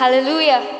Hallelujah.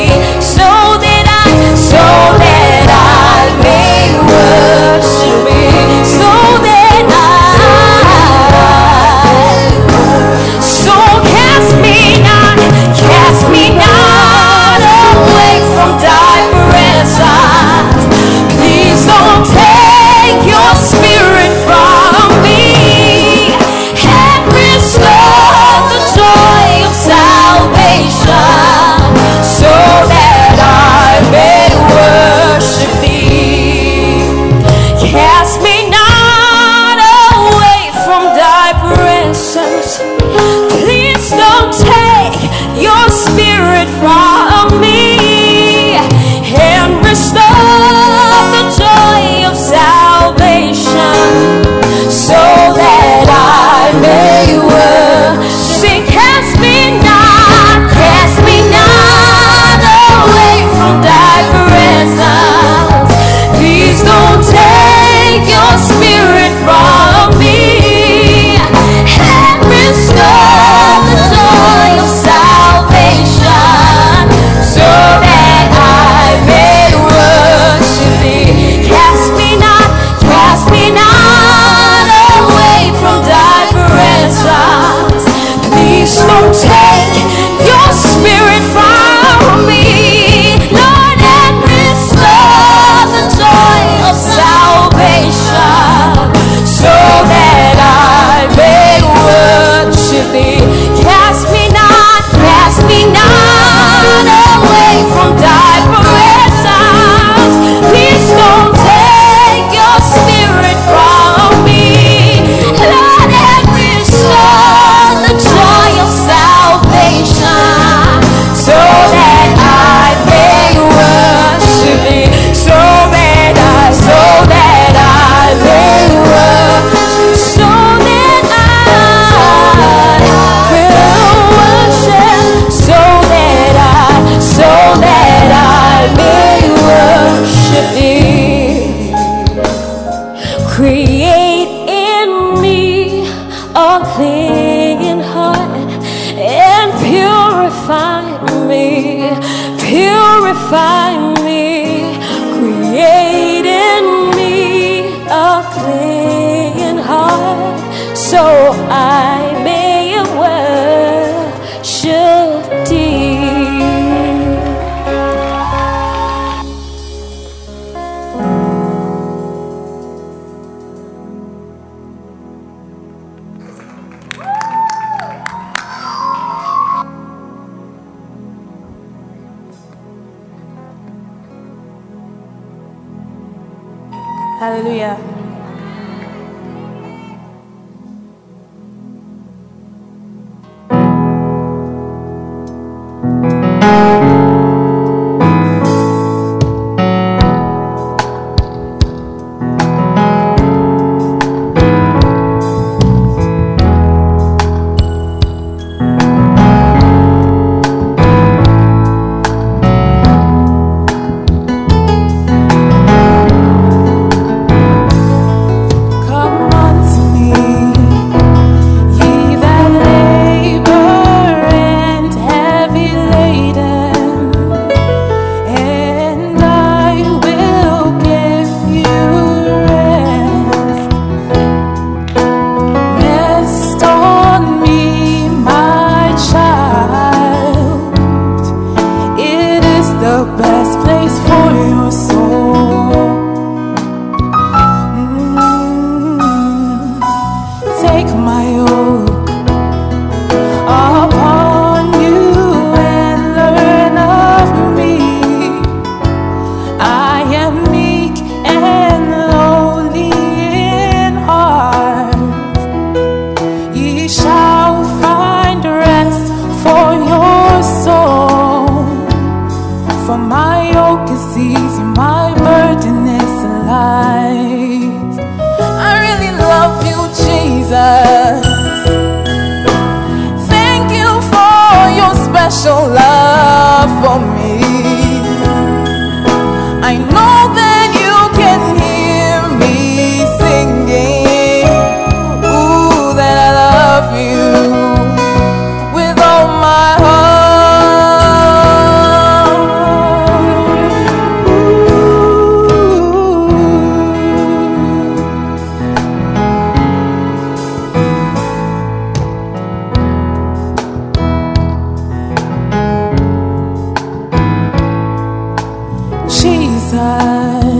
sense. fire. Jesus,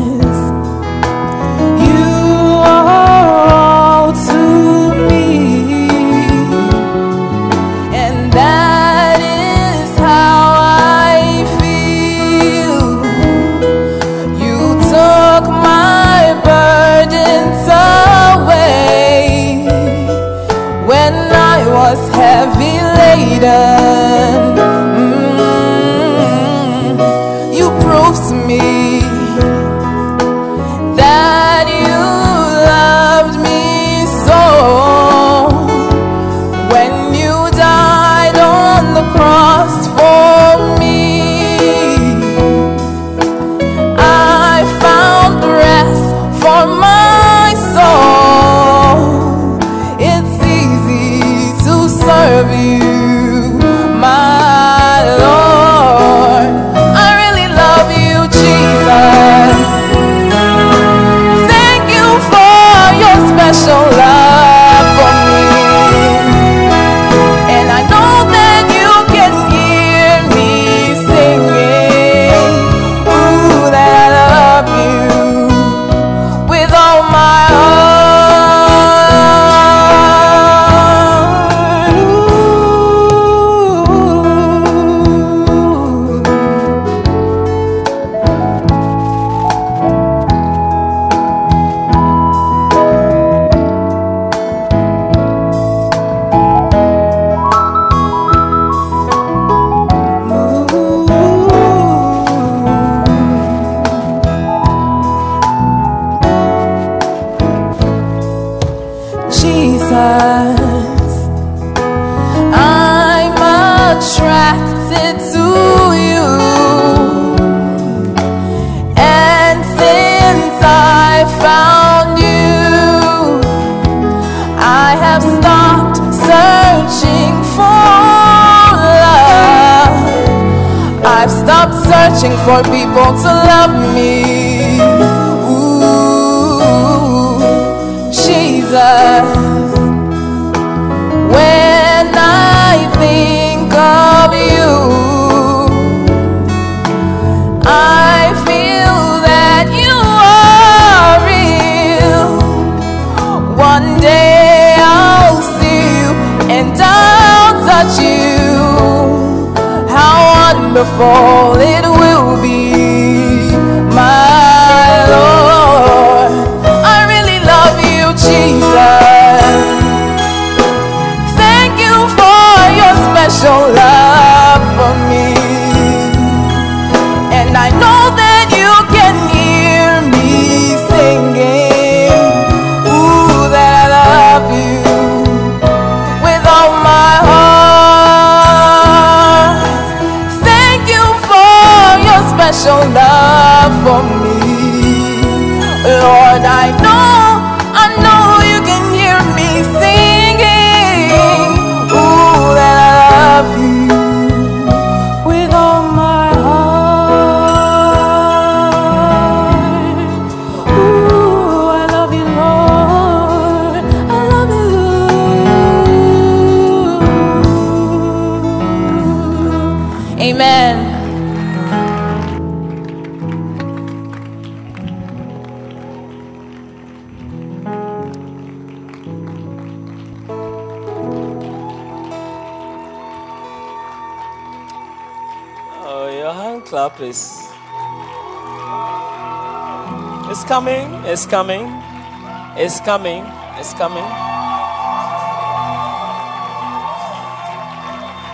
coming. It's coming.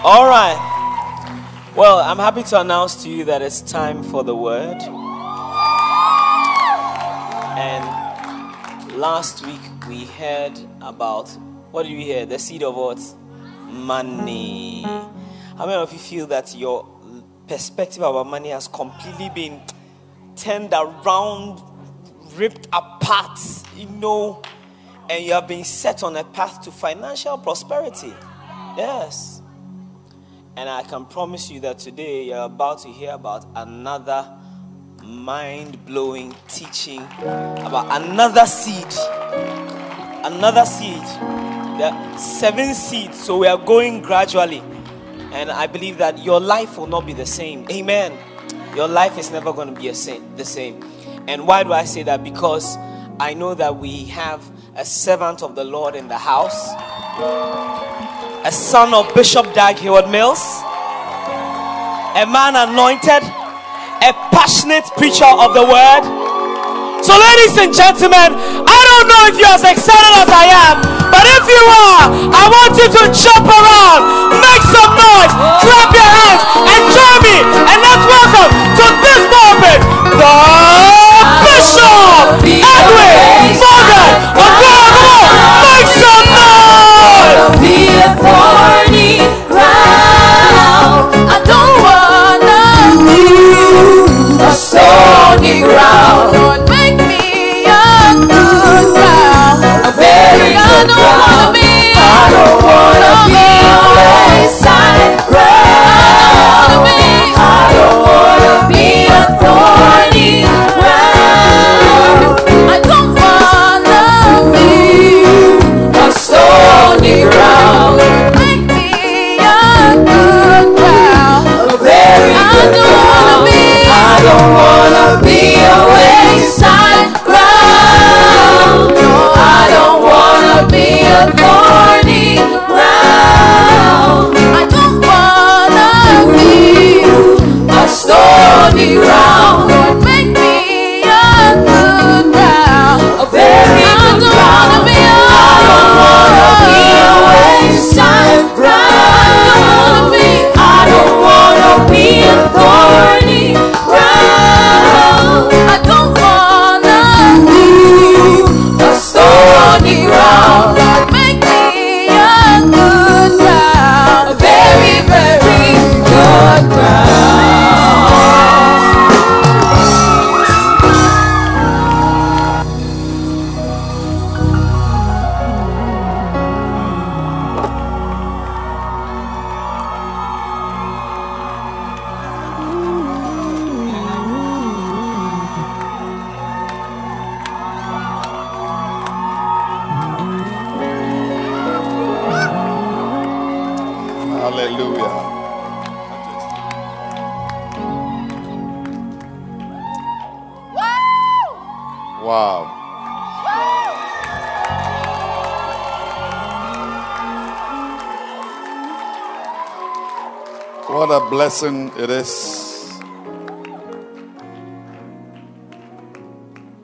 All right. Well, I'm happy to announce to you that it's time for the word. And last week we heard about what did we hear? The seed of what? Money. How many of you feel that your perspective about money has completely been turned around, ripped apart, you know, and you have been set on a path to financial prosperity? Yes. And I can promise you that today you're about to hear about another mind blowing teaching about another seed. Another seed. There are seven seeds, so we are going gradually. And I believe that your life will not be the same. Amen. Your life is never going to be the same. And why do I say that? Because I know that we have a servant of the Lord in the house, a son of Bishop Dag Heward Mills, a man anointed, a passionate preacher of the word. So, ladies and gentlemen, I don't know if you're as excited as I am, but if you are, I want you to jump around, make some noise, clap your hands, and join me. And let's welcome to this moment the Bishop Edwin stony ground. Lord, make me a good ground, a very good ground. don't wanna be a wayside round. I don't wanna be a thorny ground. I don't wanna be a stony ground. Lord, make me a good ground, a very good ground. I don't wanna be a wayside ground. I don't wanna be a thorny blessing it is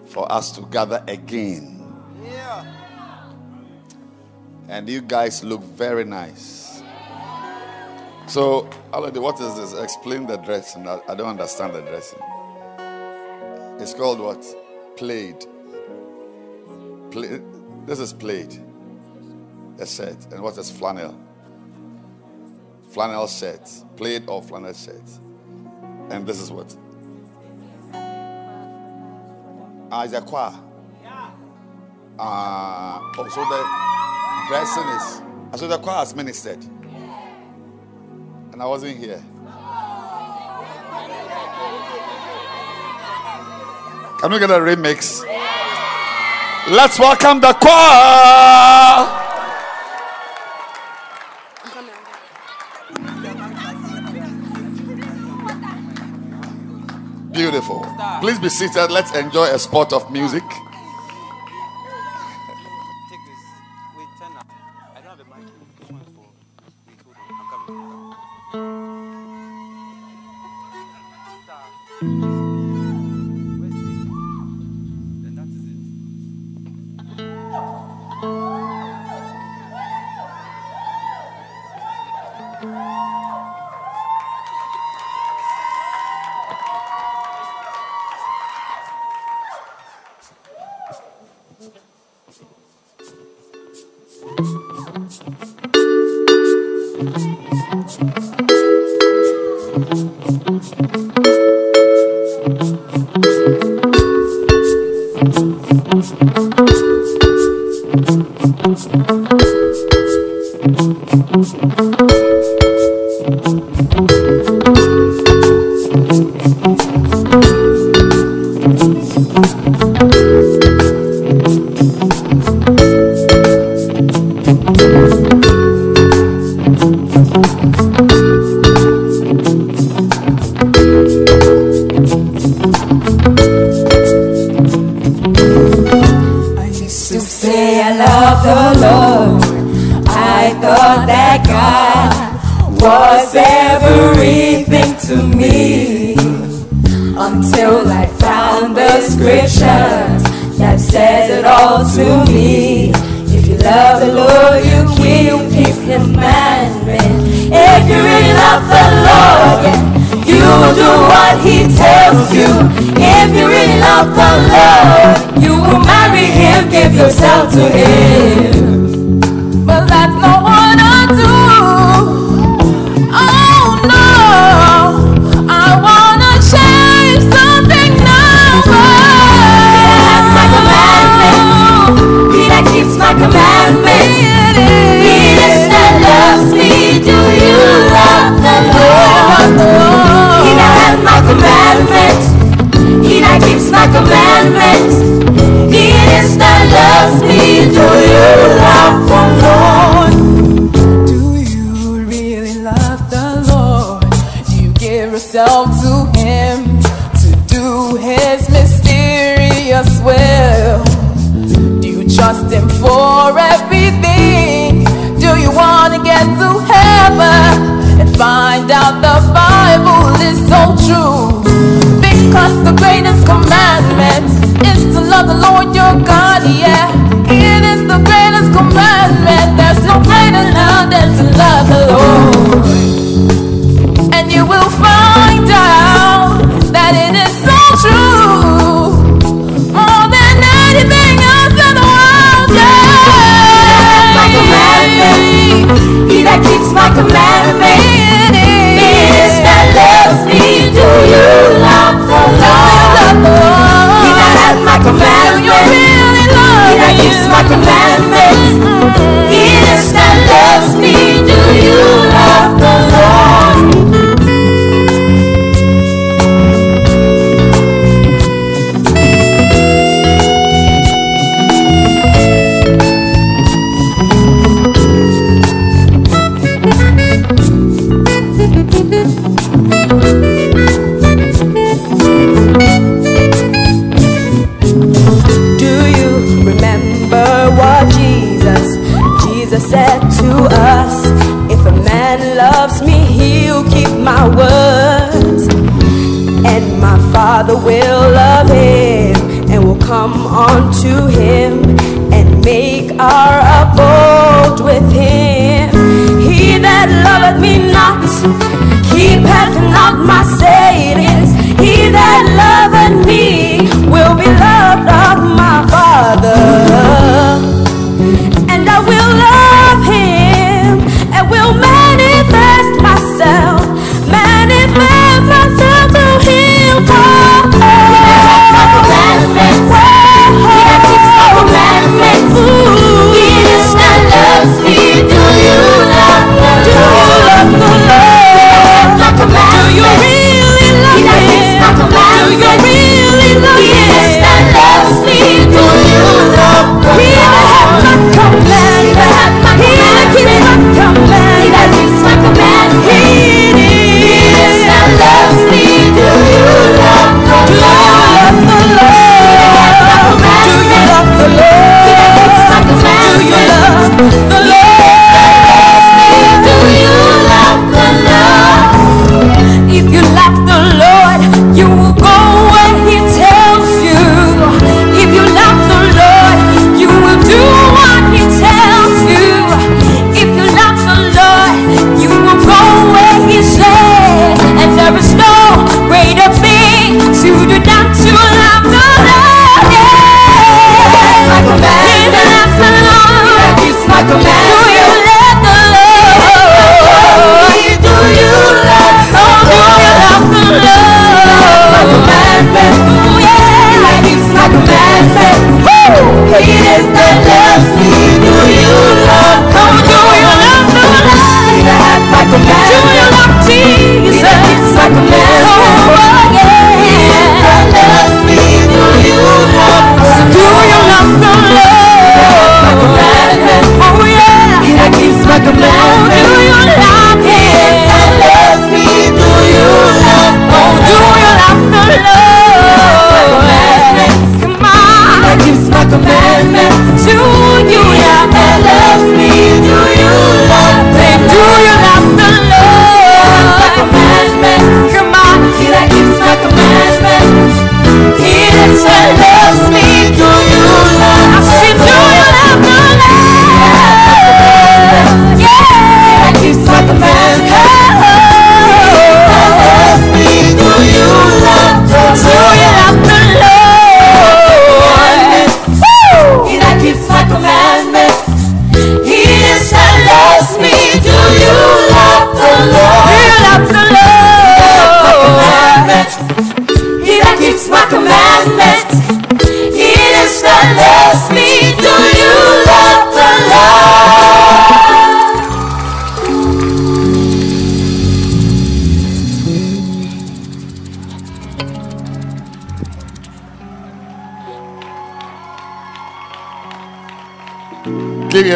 for us to gather again. And you guys look very nice. So, Already, what is this? Explain the dressing. I, I don't understand the dressing. It's called what? Plaid. Play, this is plaid. A set. And what is flannel? Flannel set. Plaid or flannel set. And this is what? Ah, it's a choir. Uh, oh, so the dressing is. So the choir has ministered and I wasn't here. Can we get a remix? Let's welcome the choir. Please be seated. Let's enjoy a spot of music. Do you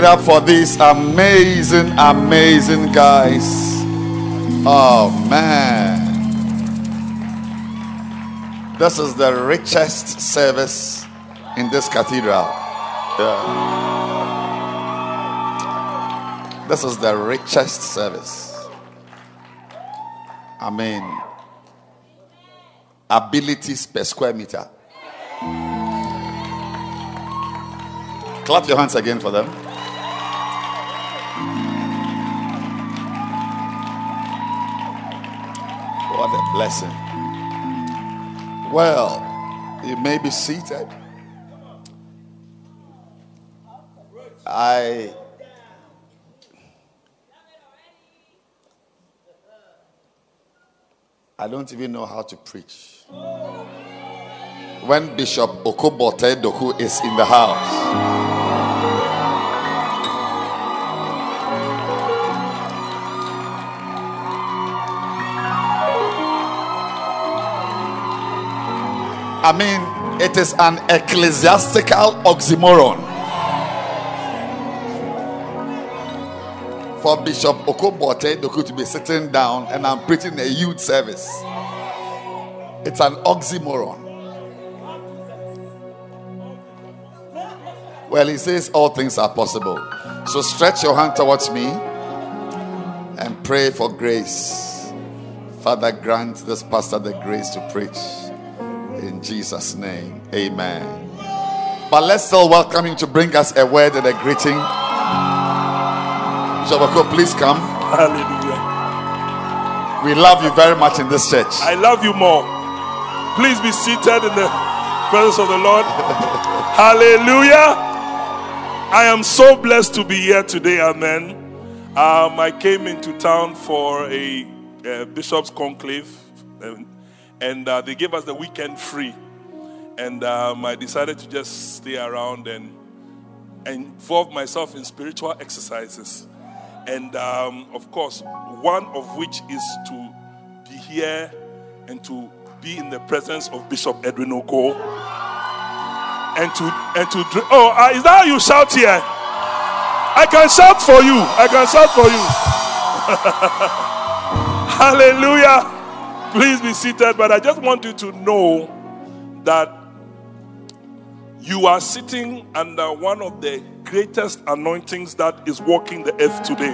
up for these amazing, amazing guys. Oh, man. This is the richest service in this cathedral. Yeah. This is the richest service. I mean, abilities per square meter. Clap your hands again for them. Well, you may be seated. I I don't even know how to preach. When Bishop Okobote Doku is in the house. I mean, it is an ecclesiastical oxymoron. For Bishop Okobote Doku to be sitting down and I'm preaching a youth service. It's an oxymoron. Well, he says all things are possible. So stretch your hand towards me and pray for grace. Father, grant this pastor the grace to preach. In Jesus' name, amen. But let's still welcome him to bring us a word and a greeting. Shabako, please come. Hallelujah. We love you very much in this church. I love you more. Please be seated in the presence of the Lord. Hallelujah. I am so blessed to be here today. Amen. Um, I came into town for a, a bishop's conclave, and uh, they gave us the weekend free. And um, I decided to just stay around and, and involve myself in spiritual exercises. And um, of course, one of which is to be here and to be in the presence of Bishop Edwin Ogo. And to, and to, oh, uh, is that how you shout here? I can shout for you. I can shout for you. Hallelujah. Please be seated. But I just want you to know that you are sitting under one of the greatest anointings that is walking the earth today.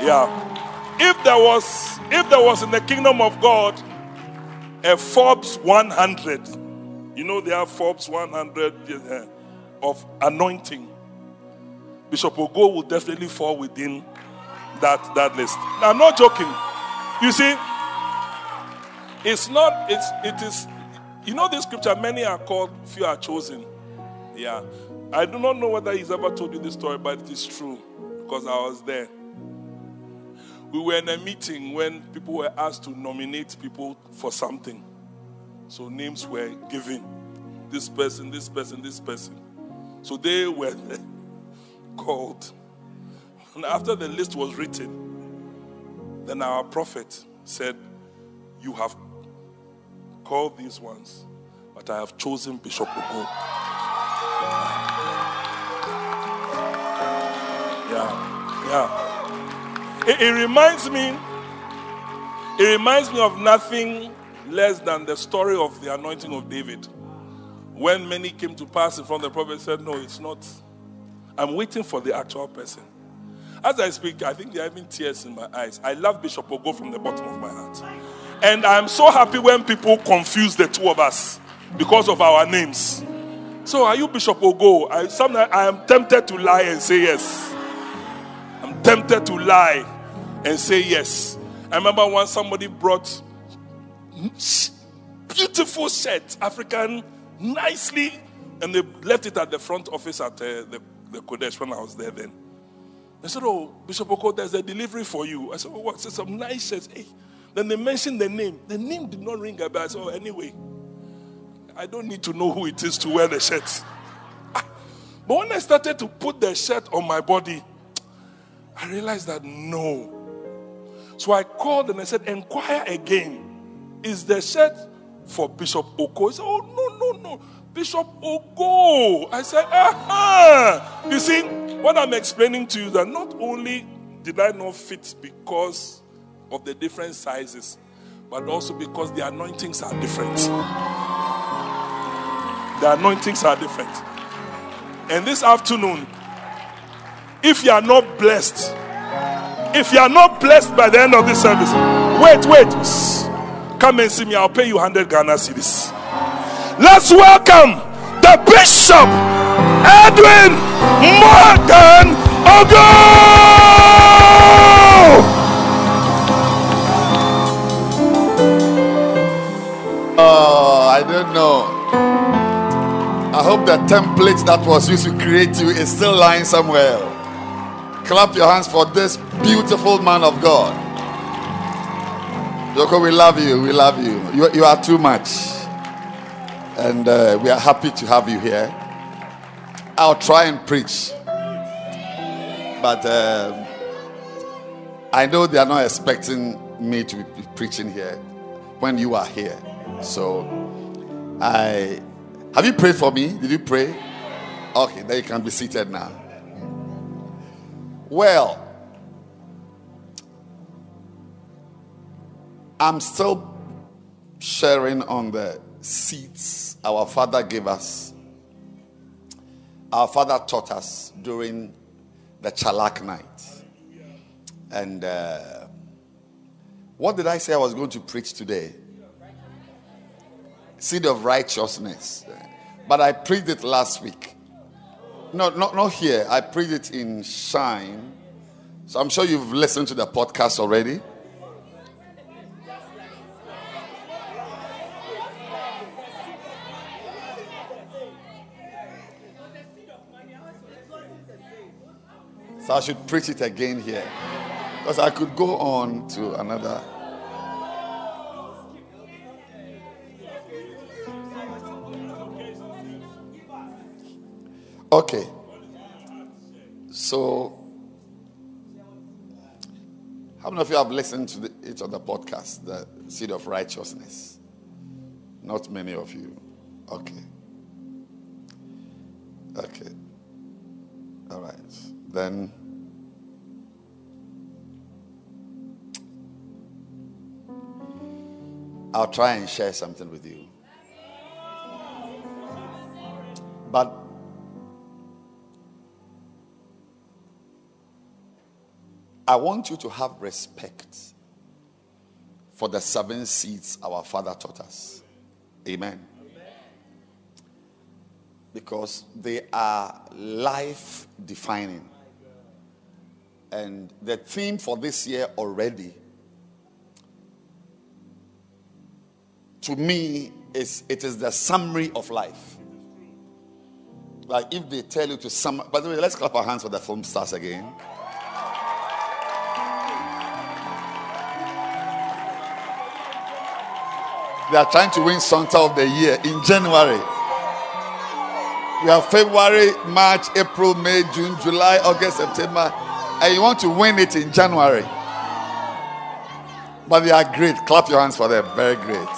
Yeah. If there was if there was in the kingdom of God a Forbes 100, you know there are Forbes 100 eh, of anointing. Bishop Ogo will definitely fall within that that list. I'm not joking. You see, it's not it's it is you know this scripture, many are called, few are chosen. Yeah. I do not know whether he's ever told you this story, but it is true because I was there. We were in a meeting when people were asked to nominate people for something. So names were given. This person, this person, this person. So they were called. And after the list was written, then our prophet said, You have called these ones, but I have chosen Bishop Ogo. Yeah, yeah. It, it reminds me, it reminds me of nothing less than the story of the anointing of David. When many came to pass in front of the prophet, said, No, it's not. I'm waiting for the actual person. As I speak, I think there are even tears in my eyes. I love Bishop Ogo from the bottom of my heart. And I'm so happy when people confuse the two of us because of our names. So, are you Bishop Ogo? I, sometimes I am tempted to lie and say yes. I'm tempted to lie and say yes. I remember once somebody brought beautiful shirt, African, nicely, and they left it at the front office at uh, the, the Qodesh when I was there then. They said, Oh, Bishop Oko, there's a delivery for you. I said, Oh, what? Said, some nice shirts. Hey. Then they mentioned the name. The name did not ring a bell. I said, Oh, anyway, I don't need to know who it is to wear the shirt. But when I started to put the shirt on my body, I realized that no. So I called and I said, Inquire again. Is the shirt for Bishop Oko? He said, Oh, no, no, no. Bishop Ogo. I said, Aha. You see, what I'm explaining to you that not only did I not fit because of the different sizes, but also because the anointings are different. The anointings are different. And this afternoon, if you are not blessed, if you are not blessed by the end of this service, wait, wait. Come and see me. I'll pay you 100 Ghana cedis. Let's welcome the Bishop Edwin Morgan Ogo. I hope the template that was used to create you is still lying somewhere. Clap your hands for this beautiful man of God. Joko, we love you. We love you. You, you are too much. And uh, we are happy to have you here. I'll try and preach. But um I know they are not expecting me to be preaching here when you are here. So I have you prayed for me? Did you pray? Okay, then you can be seated now. Well, I'm still sharing on the seeds our father gave us. Our father taught us during the Chalak night. And uh, what did I say I was going to preach today? seed of righteousness. But I preached it last week. No, not, not here. I preached it in Shine. So I'm sure you've listened to the podcast already. So I should preach it again here. Because I could go on to another. Okay. So, how many of you have listened to the, each of the podcast, the Seed of Righteousness? Not many of you. Okay. Okay. All right. Then. I'll try and share something with you. But I want you to have respect for the seven seeds our father taught us. Amen. Because they are life defining. And the theme for this year already, to me, is it is the summary of life. Like if they tell you to sum, by the way, let's clap our hands for the film stars again. They are trying to win Santa of the Year in January. We have February, March, April, May, June, July, August, September, and you want to win it in January. But they are great. Clap your hands for them. Very great.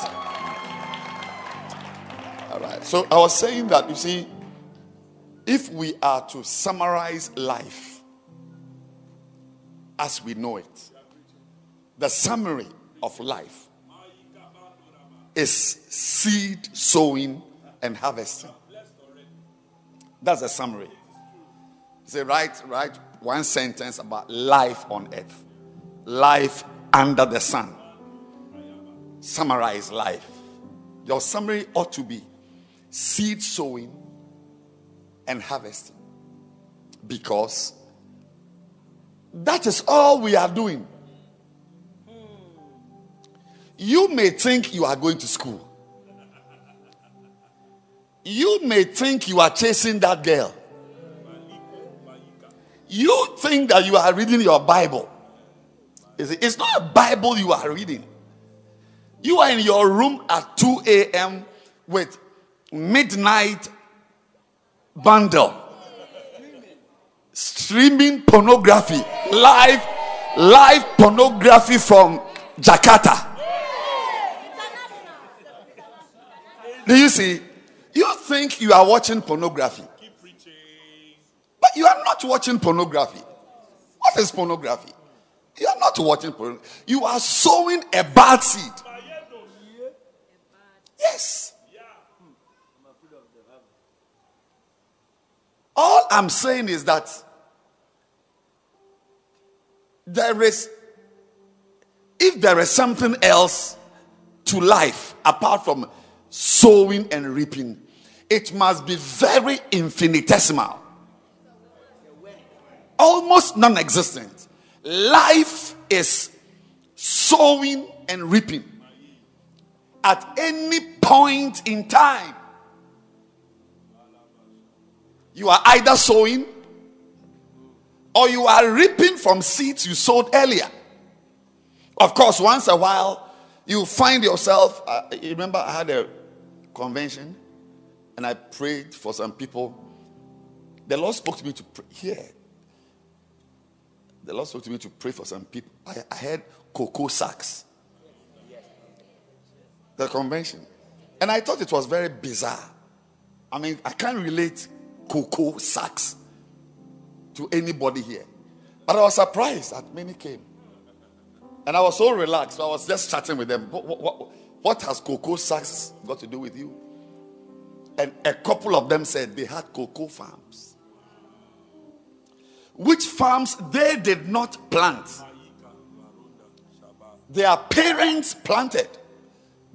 All right. So I was saying that, you see, if we are to summarize life as we know it, the summary of life is seed sowing and harvesting. That's a summary. Say, write, write one sentence about life on earth, life under the sun. Summarize life. Your summary ought to be seed sowing and harvesting. Because that is all we are doing. You may think you are going to school. You may think you are chasing that girl. You think that you are reading your Bible. It's not a Bible you are reading. You are in your room at 2 a.m. with midnight bundle, streaming pornography, live, live pornography from Jakarta. Do you see? You think you are watching pornography. But you are not watching pornography. What is pornography? You are not watching pornography. You are sowing a bad seed. Yes. All I'm saying is that there is, if there is something else to life apart from sowing and reaping, it must be very infinitesimal, almost non existent. Life is sowing and reaping at any point in time. You are either sowing or you are reaping from seeds you sowed earlier. Of course, once a while, you find yourself. Uh, you remember, I had a convention and I prayed for some people. The Lord spoke to me to pray here. The Lord spoke to me to pray for some people. I, I had cocoa sacks. The convention. And I thought it was very bizarre. I mean, I can't relate cocoa sacks to anybody here. But I was surprised that many came. And I was so relaxed. So I was just chatting with them. What, what, what has cocoa sacks got to do with you? And a couple of them said they had cocoa farms. Which farms they did not plant. Their parents planted,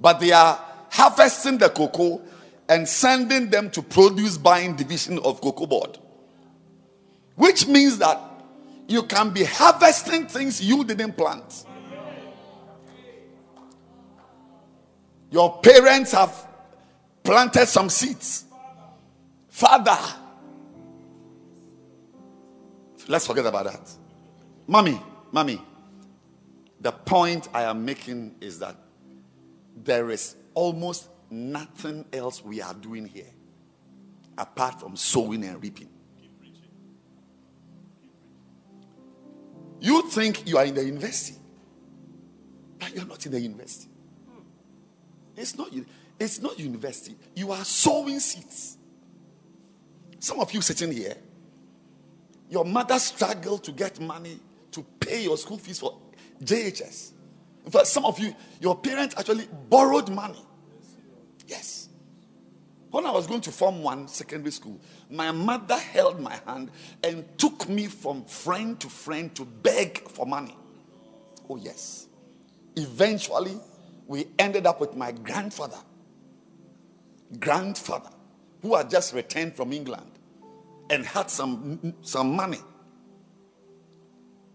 but they are harvesting the cocoa and sending them to produce buying division of cocoa board. Which means that you can be harvesting things you didn't plant. Your parents have planted some seeds. Father, let's forget about that. Mommy, mommy, the point I am making is that there is almost nothing else we are doing here apart from sowing and reaping. You think you are in the university, but you're not in the university. It's not, it's not university. You are sowing seeds. Some of you sitting here, your mother struggled to get money to pay your school fees for JHS. In fact, some of you, your parents actually borrowed money. Yes. When I was going to Form 1 secondary school, my mother held my hand and took me from friend to friend to beg for money. Oh, yes. Eventually, we ended up with my grandfather. Grandfather, who had just returned from England and had some, some money.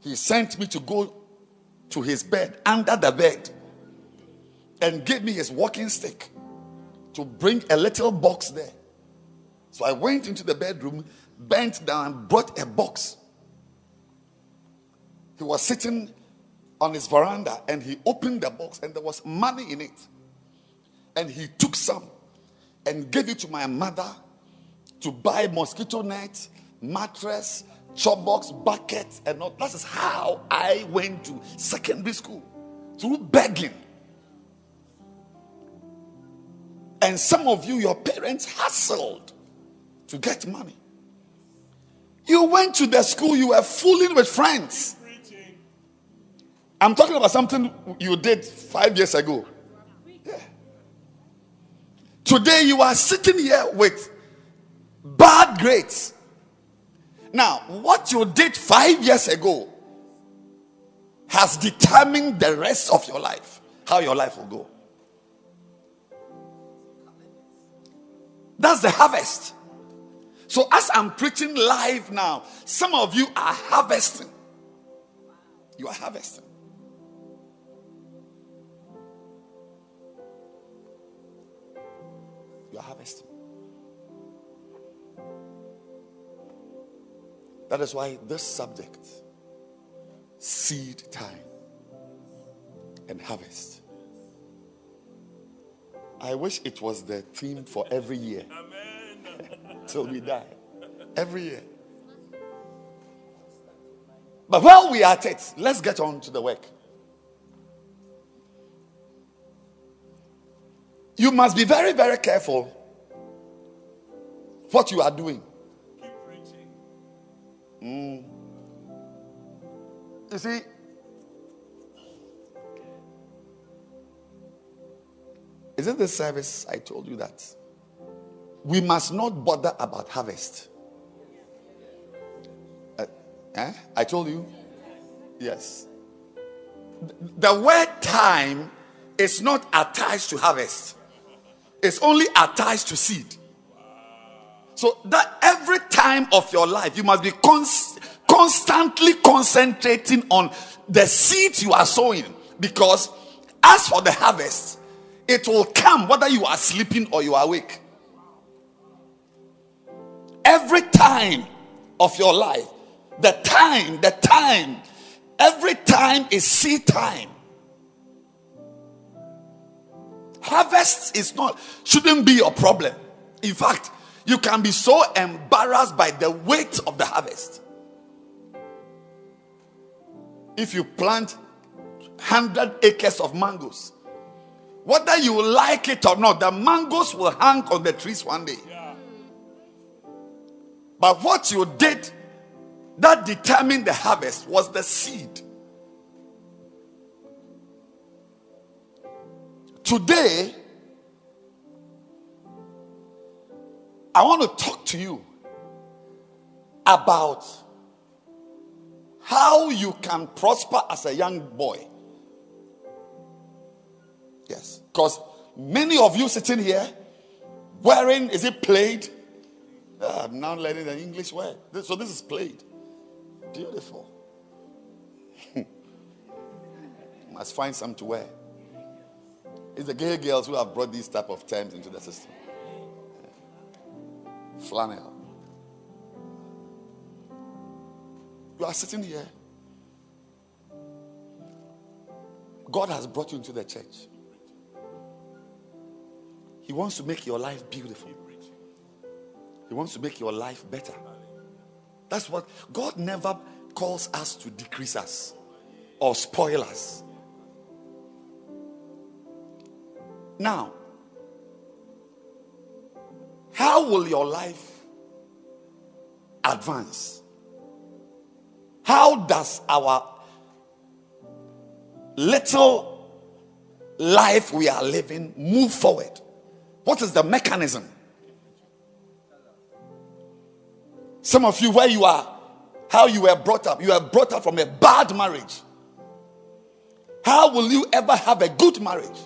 He sent me to go to his bed, under the bed, and gave me his walking stick to bring a little box there. So I went into the bedroom, bent down, brought a box. He was sitting on his veranda and he opened the box and there was money in it. And he took some and gave it to my mother to buy mosquito net, mattress, chop box, bucket, and all. That is how I went to secondary school through begging. And some of you, your parents hustled to get money. You went to the school, you were fooling with friends. I'm talking about something you did five years ago. Yeah. Today, you are sitting here with bad grades. Now, what you did five years ago has determined the rest of your life, how your life will go. That's the harvest. So, as I'm preaching live now, some of you are harvesting. You are harvesting. You are harvesting. That is why this subject, seed time and harvest, I wish it was the theme for every year. Till we die. Every year. But while we are at it, let's get on to the work. You must be very, very careful what you are doing. Mm. You see, Is it the service I told you that? We must not bother about harvest. Uh, eh? I told you? Yes. The word time is not attached to harvest, it's only attached to seed. So that every time of your life, you must be const- constantly concentrating on the seeds you are sowing. Because as for the harvest, it will come whether you are sleeping or you are awake. Every time of your life, the time, the time, every time is seed time. Harvest is not, shouldn't be your problem. In fact, you can be so embarrassed by the weight of the harvest. If you plant 100 acres of mangoes, whether you like it or not, the mangoes will hang on the trees one day. Yeah. But what you did that determined the harvest was the seed. Today, I want to talk to you about how you can prosper as a young boy. Yes. Because many of you sitting here wearing, is it played? Ah, I'm now learning the English word. So this is plaid. Beautiful. Must find some to wear. It's the gay girls who have brought these type of terms into the system. Flannel. You are sitting here. God has brought you into the church. He wants to make your life beautiful. He wants to make your life better. That's what God never calls us to decrease us or spoil us. Now, how will your life advance? How does our little life we are living move forward? What is the mechanism? Some of you, where you are, how you were brought up, you were brought up from a bad marriage. How will you ever have a good marriage?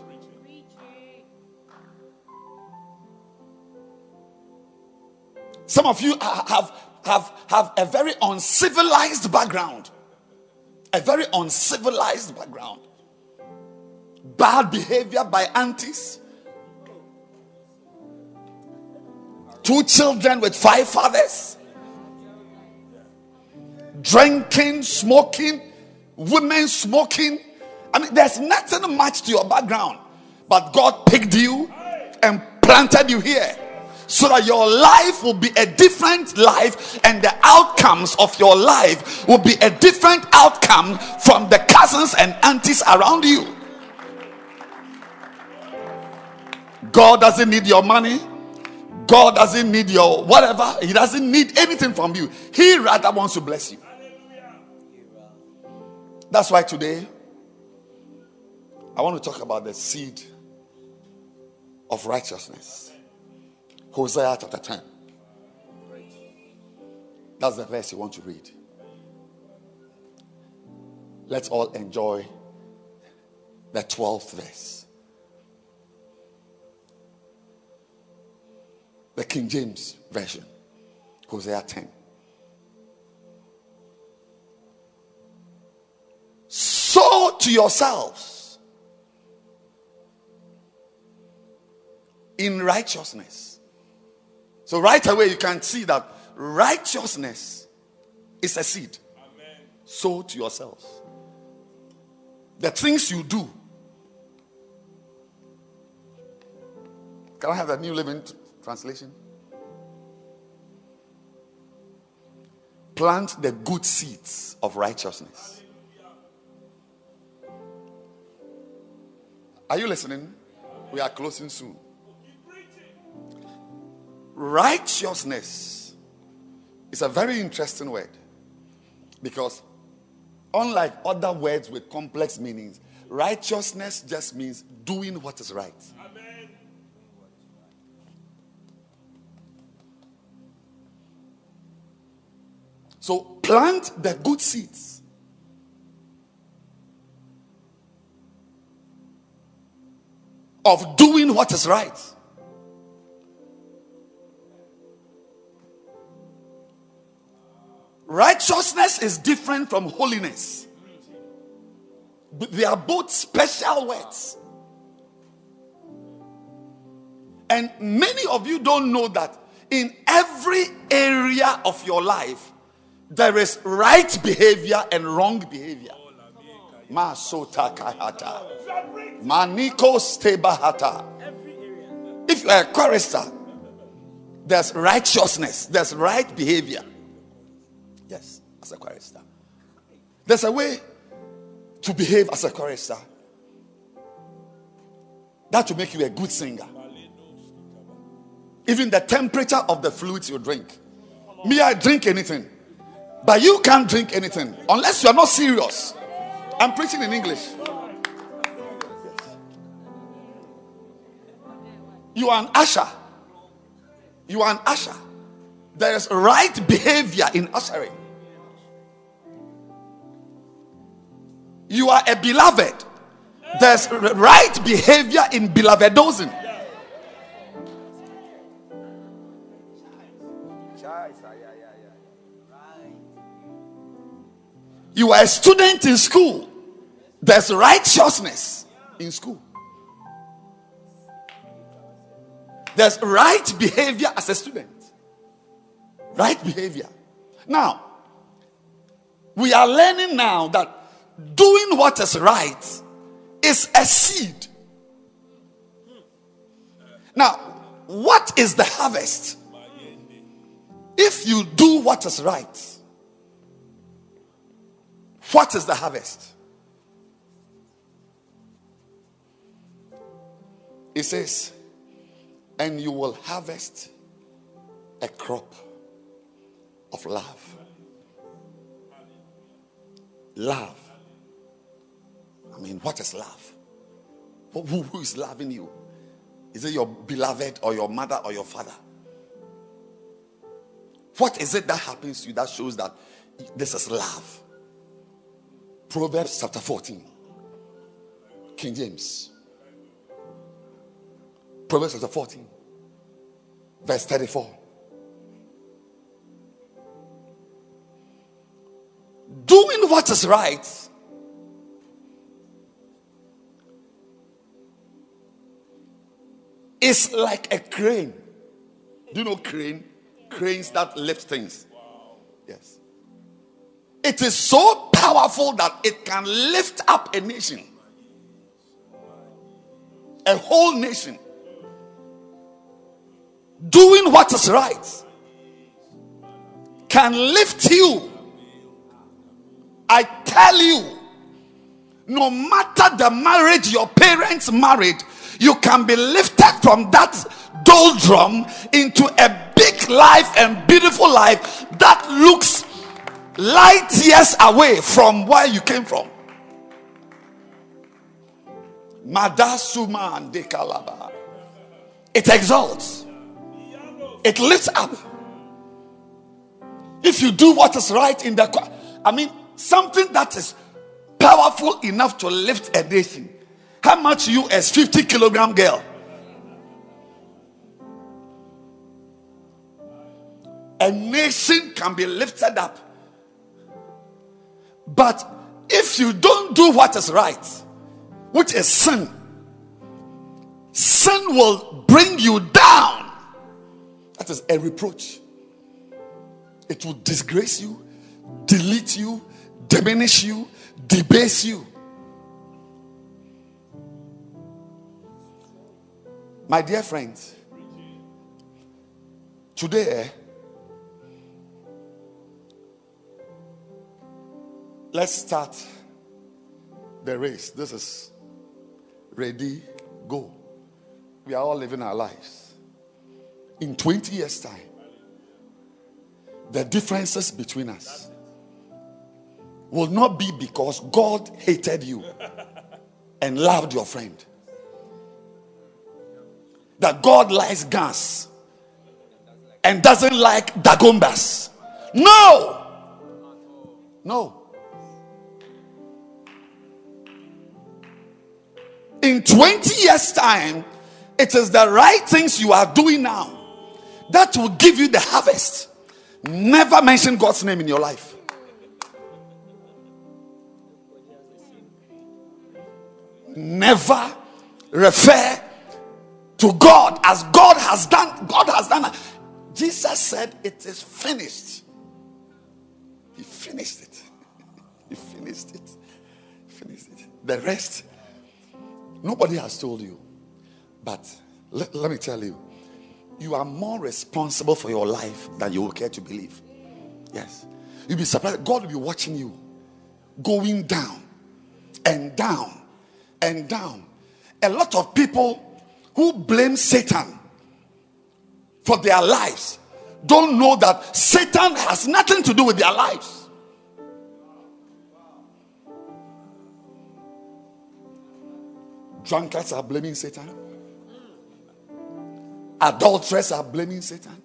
Some of you have, have, have a very uncivilized background. A very uncivilized background. Bad behavior by aunties. Two children with five fathers. Drinking, smoking, women smoking. I mean, there's nothing much to your background. But God picked you and planted you here so that your life will be a different life and the outcomes of your life will be a different outcome from the cousins and aunties around you. God doesn't need your money. God doesn't need your whatever. He doesn't need anything from you. He rather wants to bless you. That's why today I want to talk about the seed of righteousness. Hosea chapter 10. That's the verse you want to read. Let's all enjoy the 12th verse. The King James Version, Hosea 10. Sow to yourselves in righteousness. So, right away, you can see that righteousness is a seed. Sow to yourselves. The things you do. Can I have that New Living Tr- Translation? Plant the good seeds of righteousness. Are you listening? We are closing soon. Righteousness is a very interesting word because, unlike other words with complex meanings, righteousness just means doing what is right. So, plant the good seeds. Of doing what is right. Righteousness is different from holiness. But They are both special words. And many of you don't know that in every area of your life, there is right behavior and wrong behavior. Kahata. If you are a chorister, there's righteousness, there's right behavior. As a chorister. There's a way to behave as a chorister that will make you a good singer. Even the temperature of the fluids you drink. Me, I drink anything. But you can't drink anything unless you are not serious. I'm preaching in English. You are an usher. You are an usher. There is right behavior in ushering. You are a beloved. There's right behavior in beloved dozing. You are a student in school. There's righteousness in school. There's right behavior as a student. Right behavior. Now, we are learning now that doing what is right is a seed. Now, what is the harvest? If you do what is right, what is the harvest? It says, and you will harvest a crop of love. Love. I mean, what is love? Who, who- is loving you? Is it your beloved or your mother or your father? What is it that happens to you that shows that this is love? Proverbs chapter 14, King James. Proverbs chapter 14, verse 34. Doing what is right is like a crane. Do you know crane? Cranes that lift things. Yes. It is so powerful that it can lift up a nation, a whole nation. Doing what is right can lift you. I tell you, no matter the marriage your parents married, you can be lifted from that doldrum into a big life and beautiful life that looks light years away from where you came from. Madasuma and Dekalaba. It exalts, it lifts up. If you do what is right in the, I mean, something that is powerful enough to lift a nation. How much you as 50 kilogram girl? A nation can be lifted up. But if you don't do what is right, which is sin, sin will bring you down. That is a reproach. It will disgrace you, delete you, diminish you, debase you. My dear friends, today, eh, let's start the race. This is ready, go. We are all living our lives. In 20 years' time, the differences between us will not be because God hated you and loved your friend. That God likes guns and doesn't like dagombas. No! No. In 20 years' time, it is the right things you are doing now that will give you the harvest. Never mention God's name in your life. Never refer to God as God has done. God has done. Jesus said, It is finished. He finished it. He finished it. Finished it. The rest, nobody has told you. But let, let me tell you, you are more responsible for your life than you will care to believe. Yes. You'll be surprised. God will be watching you going down and down and down. A lot of people who blame Satan for their lives don't know that Satan has nothing to do with their lives. Drunkards are blaming Satan. Adulterers are blaming Satan.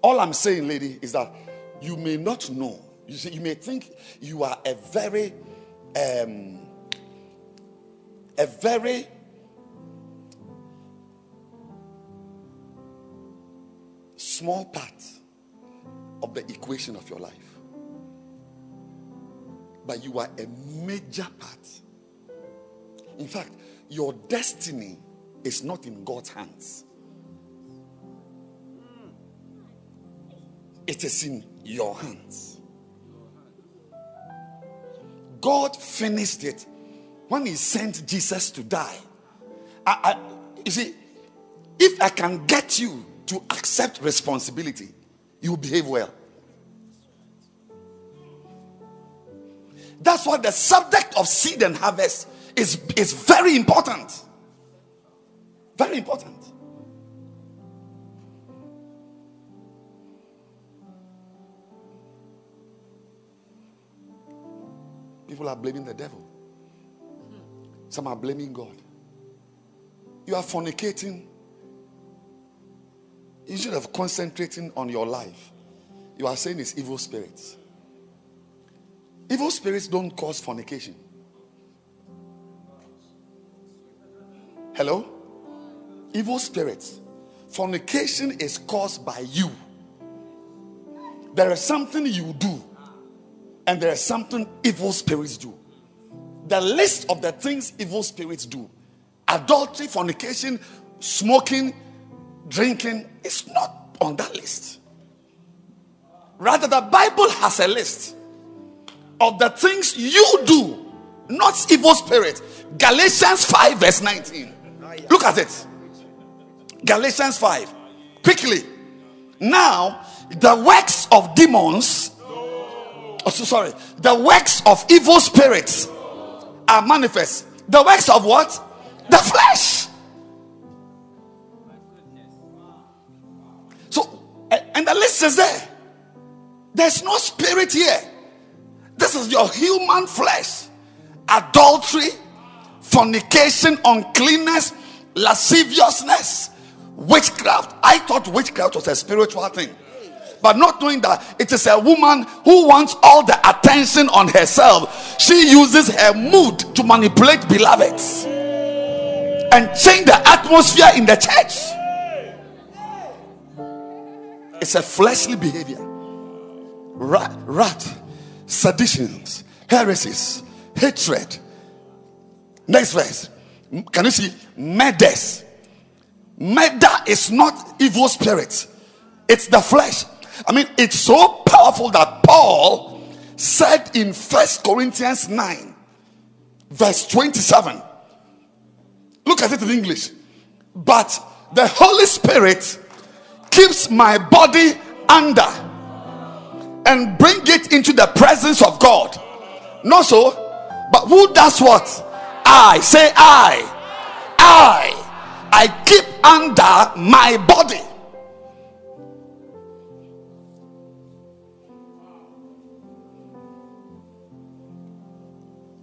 All I'm saying, lady, is that you may not know. You see, you may think you are a very um, a very small part of the equation of your life. But you are a major part. In fact, your destiny is not in God's hands, it is in your hands. God finished it when He sent Jesus to die. I, I, you see, if I can get you to accept responsibility, you behave well. That's why the subject of seed and harvest is, is very important. Very important. People are blaming the devil. Some are blaming God. You are fornicating. Instead of concentrating on your life, you are saying it's evil spirits. Evil spirits don't cause fornication. Hello? Evil spirits. Fornication is caused by you. There is something you do, and there is something evil spirits do. The list of the things evil spirits do adultery, fornication, smoking, drinking is not on that list. Rather, the Bible has a list of the things you do, not evil spirit. Galatians 5, verse 19. Look at it. Galatians 5. Quickly. Now, the works of demons, oh, so sorry, the works of evil spirits are manifest. The works of what? The flesh. And the list is there. There's no spirit here. This is your human flesh. Adultery, fornication, uncleanness, lasciviousness, witchcraft. I thought witchcraft was a spiritual thing. But not knowing that it is a woman who wants all the attention on herself, she uses her mood to manipulate beloveds and change the atmosphere in the church. It's a fleshly behavior. Rat, rat seditions, heresies, hatred. Next verse. Can you see? Murders. Murder is not evil spirits, it's the flesh. I mean, it's so powerful that Paul said in First Corinthians 9, verse 27. Look at it in English. But the Holy Spirit keeps my body under and bring it into the presence of God. Not so, but who does what? I say I. I. I keep under my body.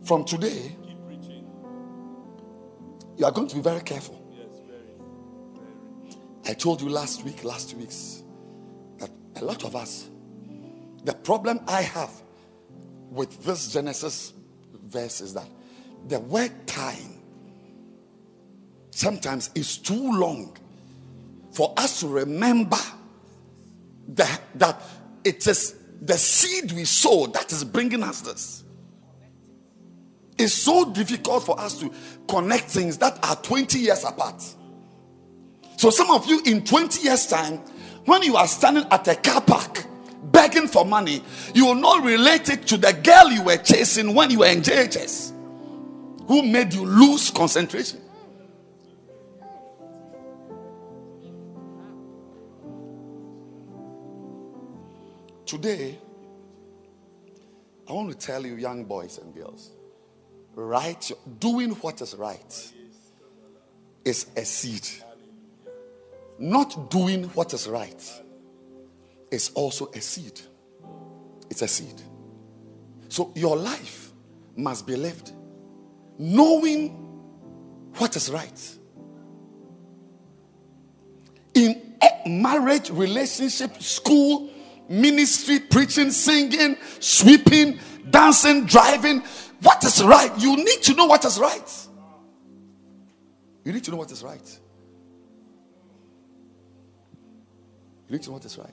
From today, you are going to be very careful. I told you last week, last weeks, that a lot of us the problem I have with this Genesis verse is that the word time sometimes is too long for us to remember that, that it is the seed we sow that is bringing us this. It's so difficult for us to connect things that are 20 years apart. So, some of you in 20 years' time, when you are standing at a car park begging for money, you will not relate it to the girl you were chasing when you were in JHS who made you lose concentration. Today, I want to tell you, young boys and girls, right, doing what is right is a seed. Not doing what is right is also a seed. It's a seed. So your life must be lived knowing what is right. In marriage, relationship, school, ministry, preaching, singing, sweeping, dancing, driving, what is right? You need to know what is right. You need to know what is right. You need to what is right.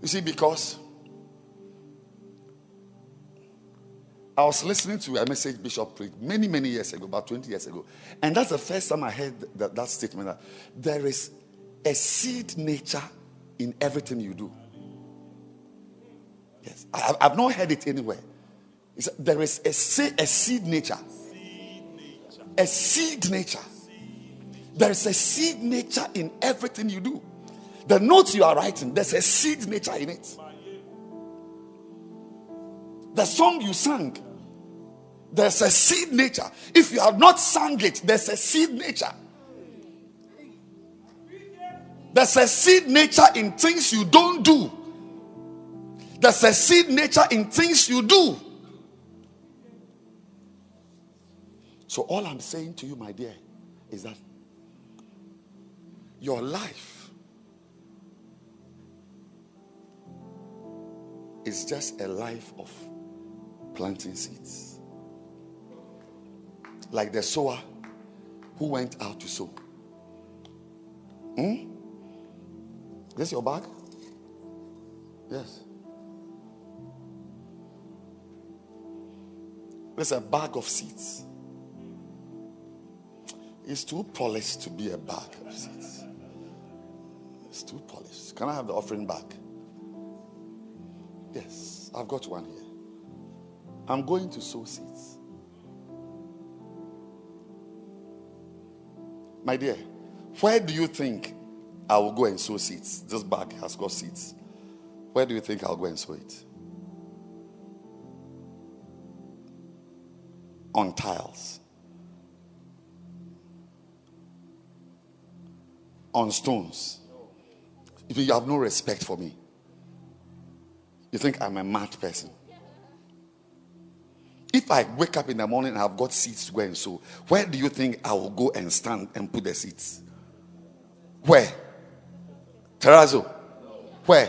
You see, because I was listening to a message Bishop preached many, many years ago, about 20 years ago. And that's the first time I heard that, that statement that there is a seed nature in everything you do. Yes, I, have not heard it anywhere. It's, there is a, a seed nature. A seed nature. There is a seed nature in everything you do. The notes you are writing, there's a seed nature in it. The song you sang, there's a seed nature. If you have not sung it, there's a seed nature. There's a seed nature in things you don't do. There's a seed nature in things you do. So, all I'm saying to you, my dear, is that your life is just a life of planting seeds like the sower who went out to sow. Hmm? This your bag? Yes. There's a bag of seeds. It's too polished to be a bag of seeds. It's too polished. Can I have the offering bag? Yes, I've got one here. I'm going to sow seeds. My dear, where do you think I will go and sow seeds? This bag has got seeds. Where do you think I'll go and sow it? On tiles. On stones. If you have no respect for me, you think I'm a mad person. If I wake up in the morning and I've got seeds to go and sow, where do you think I will go and stand and put the seeds? Where? Terrazzo? Where?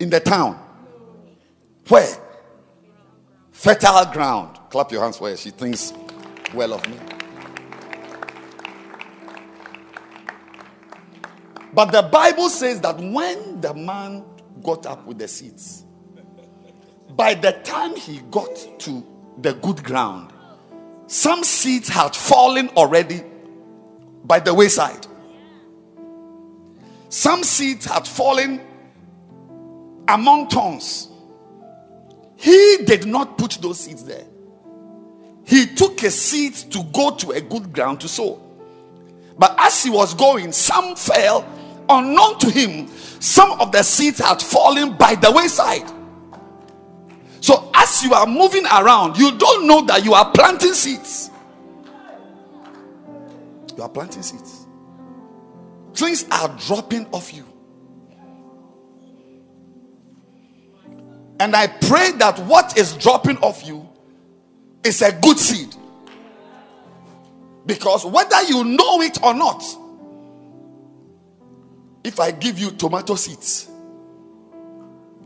In the town? Where? Fertile ground. Clap your hands where she thinks well of me. But the Bible says that when the man got up with the seeds, by the time he got to the good ground, some seeds had fallen already by the wayside. Some seeds had fallen among thorns. He did not put those seeds there. He took a seed to go to a good ground to sow. But as he was going, some fell unknown to him. Some of the seeds had fallen by the wayside. So as you are moving around, you don't know that you are planting seeds. You are planting seeds. Things are dropping off you. And I pray that what is dropping off you is a good seed. Because whether you know it or not, if I give you tomato seeds,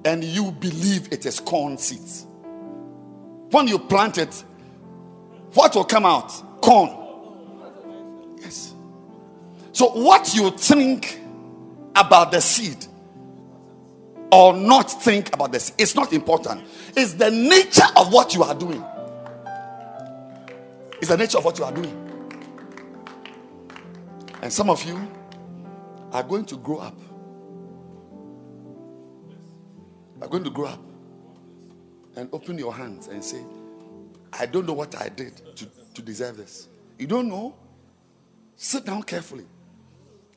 and you believe it is corn seeds. When you plant it, what will come out? Corn. Yes. So, what you think about the seed or not think about this, it's not important. It's the nature of what you are doing. It's the nature of what you are doing. And some of you are going to grow up are going to grow up and open your hands and say, I don't know what I did to, to deserve this. You don't know? Sit down carefully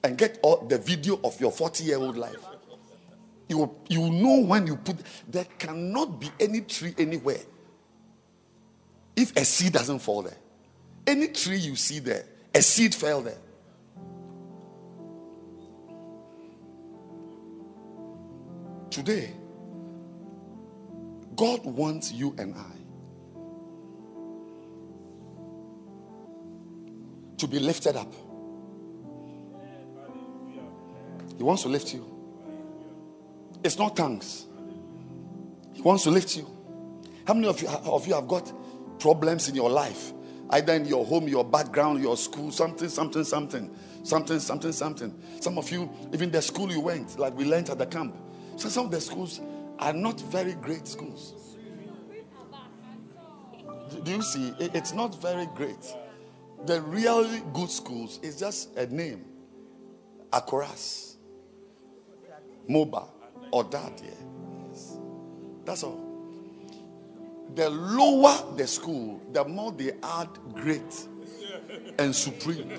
and get all the video of your 40 year old life. You, you know when you put, there cannot be any tree anywhere if a seed doesn't fall there. Any tree you see there, a seed fell there. Today, God wants you and I to be lifted up. He wants to lift you. It's not tongues. He wants to lift you. How many of you, of you have got problems in your life Either in your home, your background, your school, something, something, something, something, something, something. Some of you, even the school you went, like we learned at the camp. So some of the schools are not very great schools. Do you see? It's not very great. The really good schools is just a name. Akoras, Moba, or that, yeah. Yes. That's all. The lower the school, the more they add great and supreme.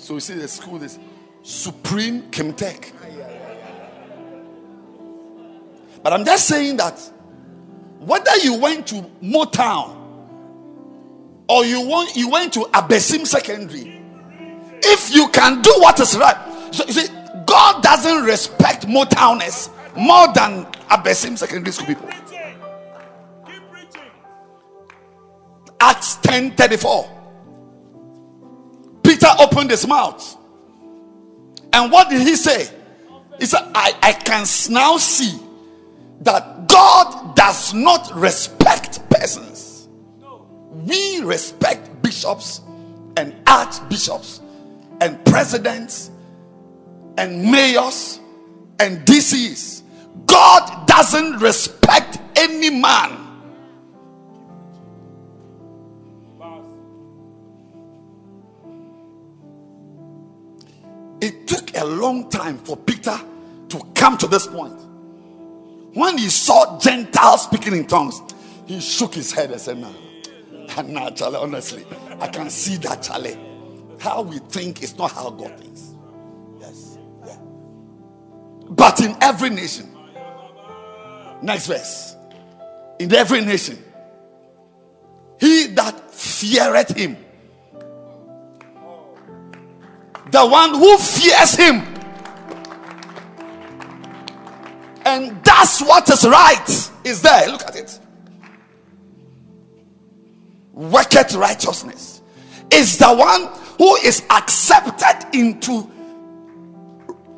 So you see, the school is Supreme Kimtech. But I'm just saying that whether you went to Motown or you went, you went to Abesim Secondary, if you can do what is right, so you see, God doesn't respect Motowners more than Abesim Secondary School people. Acts 10 34. Peter opened his mouth. And what did he say? He said, I, I can now see that God does not respect persons. We respect bishops and archbishops and presidents and mayors and DCs. God doesn't respect any man. A long time for Peter to come to this point. When he saw Gentiles speaking in tongues, he shook his head and said, No, nah, Charlie, honestly, I can see that, Charlie. How we think is not how God thinks. Yes, yeah. But in every nation, next verse, in every nation, he that feareth him, the one who fears him, and does what is right is there. Look at it. Worketh righteousness is the one who is accepted into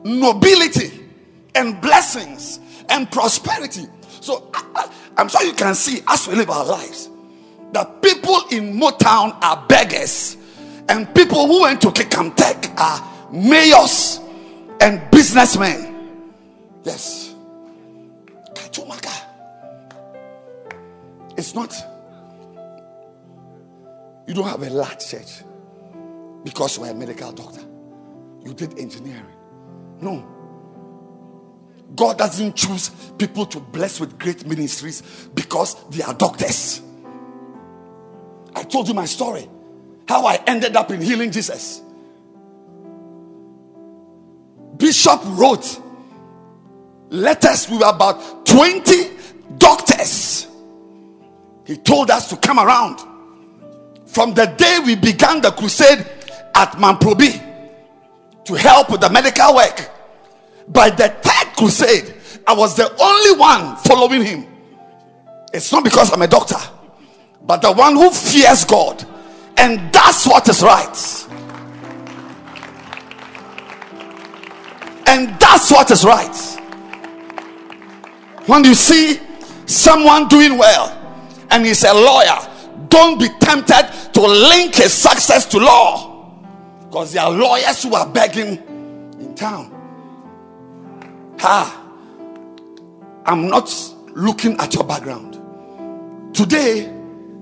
nobility and blessings and prosperity. So I, am sure you can see as we live our lives that people in Motown are beggars, and people who went to Kickham Tech are mayors and businessmen. Yes. It's not. You don't have a large church because you are a medical doctor. You did engineering. No. God doesn't choose people to bless with great ministries because they are doctors. I told you my story. How I ended up in healing Jesus. Bishop wrote letters with about 20 doctors. He told us to come around. From the day we began the crusade at Mamprobi to help with the medical work, by the third crusade, I was the only one following him. It's not because I'm a doctor, but the one who fears God and does what is right. And that's what is right. When you see someone doing well and he's a lawyer, don't be tempted to link his success to law because there are lawyers who are begging in town. Ha! I'm not looking at your background. Today,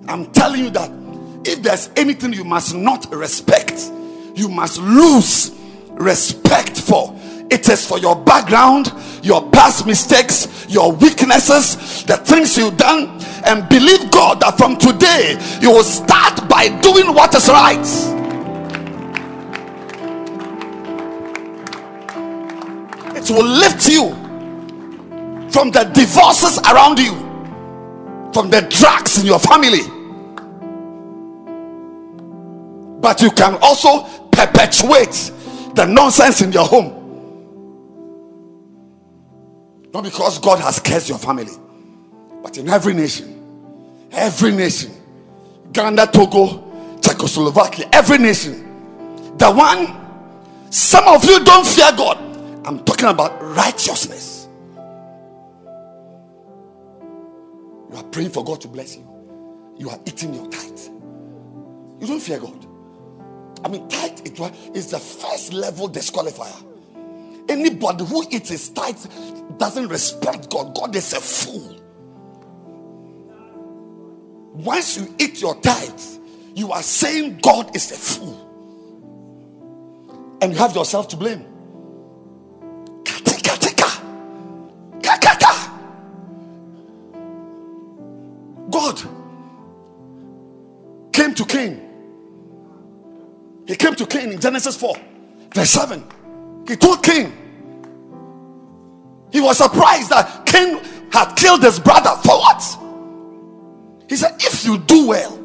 I'm telling you that if there's anything you must not respect, you must lose respect for it is for your background, your past mistakes, your weaknesses, the things you've done, and believe God that from today you will start by doing what is right. It will lift you from the divorces around you, from the drugs in your family. But you can also perpetuate the nonsense in your home not because God has cursed your family, but in every nation, every nation, Ghana, Togo, Czechoslovakia, every nation, the one, some of you don't fear God. I'm talking about righteousness. You are praying for God to bless you. You are eating your tithe. You don't fear God. I mean, tithe is the first level disqualifier. Anybody who eats his tithe doesn't respect God. God is a fool. Once you eat your tithe, you are saying God is a fool. And you have yourself to blame. Katika. God came to Cain. He came to Cain in Genesis 4, verse 7. He told Cain, he was surprised that Cain had killed his brother. For what? He said, If you do well,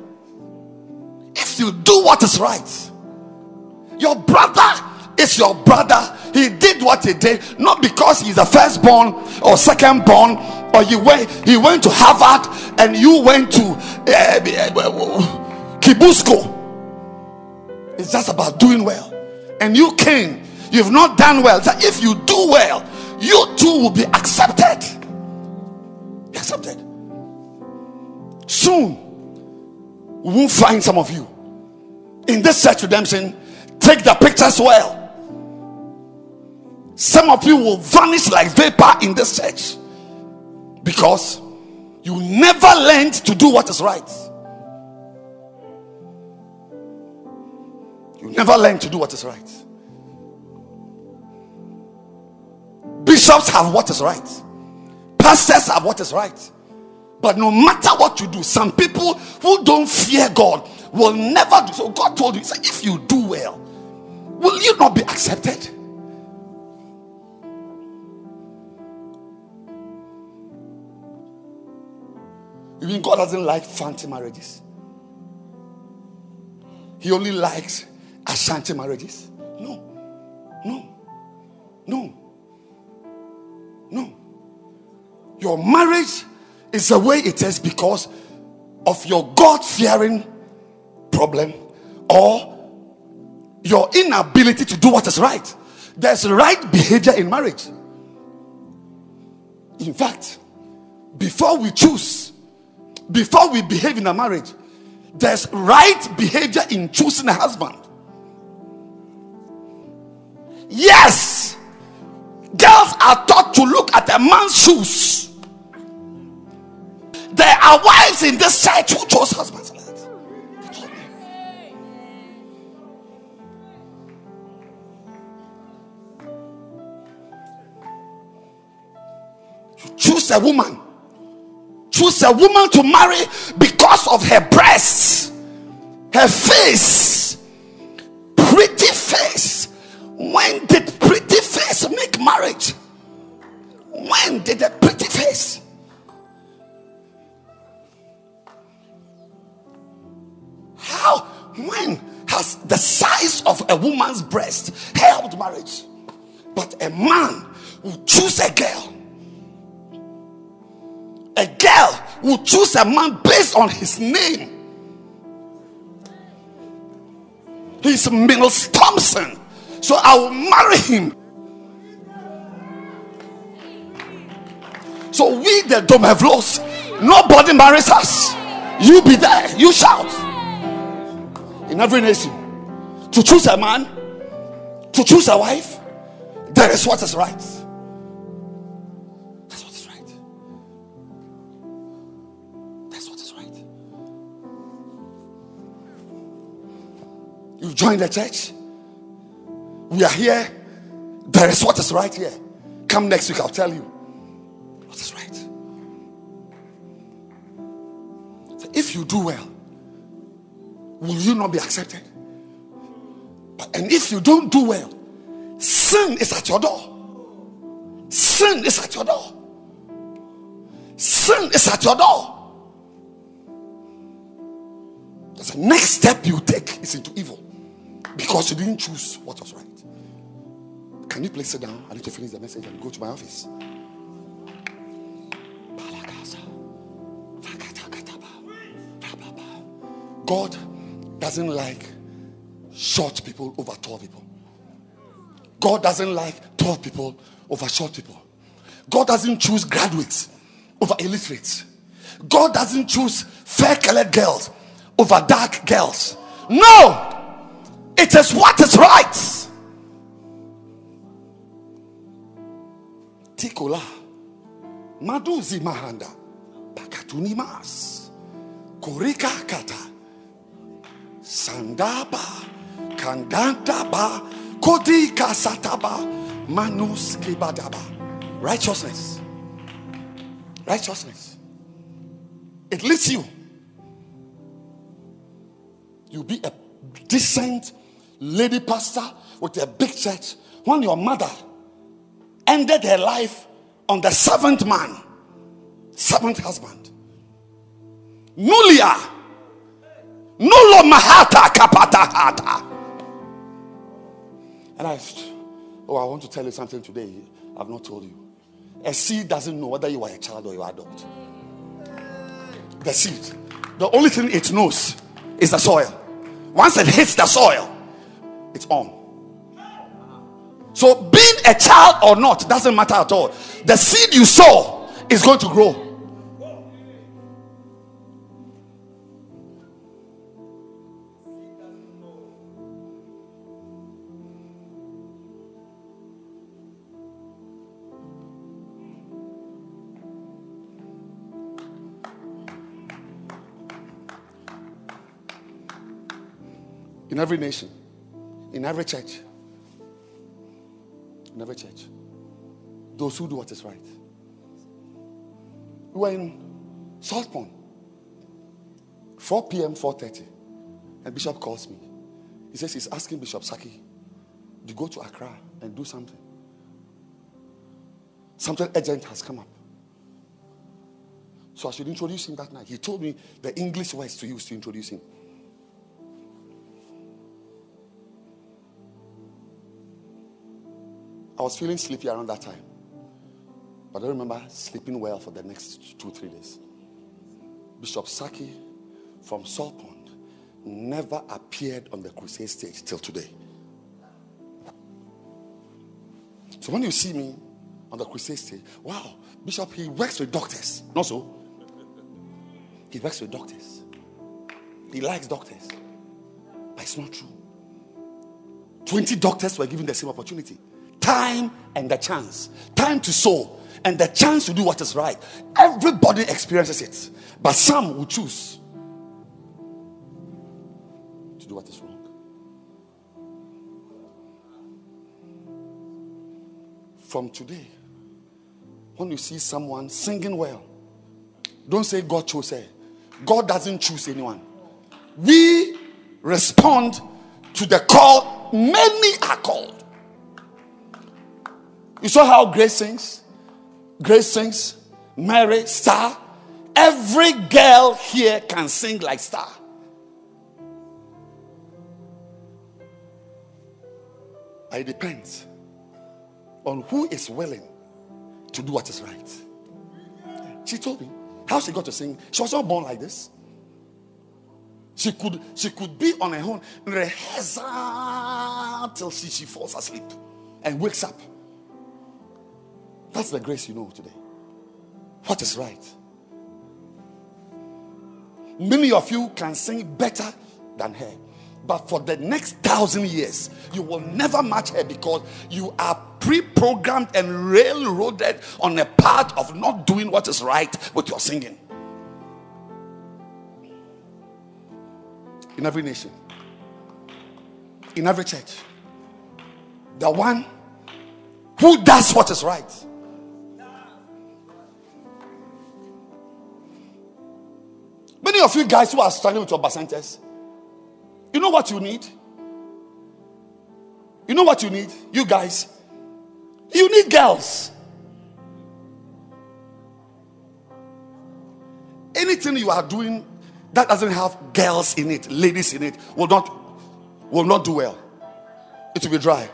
if you do what is right, your brother is your brother. He did what he did, not because he's the firstborn or secondborn, or you went, he went to Harvard and you went to uh, Kibusko. It's just about doing well. And you came, you've not done well. So if you do well, you too will be accepted. Be accepted. Soon, we will find some of you in this church redemption. Take the pictures well. Some of you will vanish like vapor in this church because you never learned to do what is right. You never learn to do what is right. Bishops have what is right, pastors have what is right. But no matter what you do, some people who don't fear God will never do. So God told you, he said, if you do well, will you not be accepted? Mean God doesn't like fancy marriages? He only likes Ashanti marriages? No, no, no, no. Your marriage is the way it is because of your God fearing problem or your inability to do what is right. There's right behavior in marriage. In fact, before we choose, before we behave in a marriage, there's right behavior in choosing a husband. Yes, girls are taught to look at a man's shoes. There are wives in this church who chose husbands. Choose a woman, choose a woman to marry because of her breasts, her face. When did pretty face make marriage? When did a pretty face? How? When has the size of a woman's breast helped marriage? But a man will choose a girl. A girl will choose a man based on his name. He's Mills Thompson. So I will marry him. So we the Domevlos, nobody marries us. You be there, you shout in every nation to choose a man, to choose a wife. that is what is right. That's what is right. That's what is right. You join the church. We are here. There is what is right here. Come next week, I'll tell you what is right. So if you do well, will you not be accepted? But, and if you don't do well, sin is at your door. Sin is at your door. Sin is at your door. The next step you take is into evil because you didn't choose what was right. Can you please sit down? I need to finish the message and go to my office. God doesn't like short people over tall people. God doesn't like tall people over short people. God doesn't choose graduates over illiterates. God doesn't choose fair colored girls over dark girls. No, it is what is right. Tikola, Maduzi Mahanda, Pakatuni Mas, Kurika Kata, Sandaba, Kandantaba, Kodika Sataba, Manus Kibadaba. Righteousness. Righteousness. It leads you. You'll be a decent lady pastor with a big church when your mother ended her life on the seventh man, seventh husband. Nulia. Nulo mahata kapata hata. And I, oh, I want to tell you something today. I've not told you. A seed doesn't know whether you are a child or you are adult. The seed. The only thing it knows is the soil. Once it hits the soil, it's on. So being a child or not doesn't matter at all. The seed you sow is going to grow. in every nation, in every church, in every church, those who do what is right. We were in Saltpond, 4 p.m., 4:30, and Bishop calls me. He says he's asking Bishop Saki to go to Accra and do something. Something urgent has come up. So I should introduce him that night. He told me the English words to use to introduce him. I was feeling sleepy around that time. But I remember sleeping well for the next two, three days. Bishop Saki from Saltpond never appeared on the crusade stage till today. So when you see me on the crusade stage, wow, Bishop, he works with doctors. Not so. He works with doctors. He likes doctors. But it's not true. 20 doctors were given the same opportunity time and the chance. Time to sow and the chance to do what is right. Everybody experiences it, but some will choose to do what is wrong. From today, when you see someone singing well, don't say God chose her. God doesn't choose anyone. We respond to the call. Many are called. You saw how Grace sings? Grace sings, Mary, Star. Every girl here can sing like Star. It depends on who is willing to do what is right. She told me how she got to sing. She was not born like this. She could she could be on her own, and rehearse till she, she falls asleep and wakes up. That's the grace you know today. What is right? Many of you can sing better than her. But for the next thousand years, you will never match her because you are pre programmed and railroaded on a path of not doing what is right with your singing. In every nation, in every church, the one who does what is right Many of you guys who are struggling with your bacentas, you know what you need? You know what you need? You guys, you need girls. Anything you are doing that doesn't have girls in it, ladies in it, will not will not do well. It will be dry.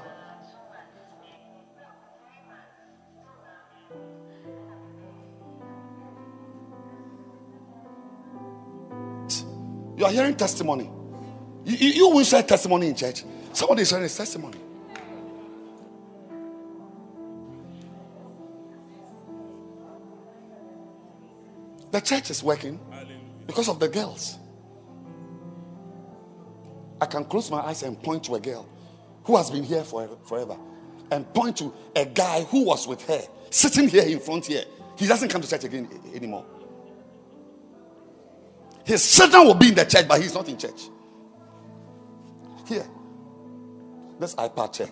You are hearing testimony. You, you, you will share testimony in church. Somebody is sharing his testimony. The church is working because of the girls. I can close my eyes and point to a girl who has been here for, forever and point to a guy who was with her sitting here in front here. He doesn't come to church again anymore. His children will be in the church, but he's not in church. Here, this iPad chair.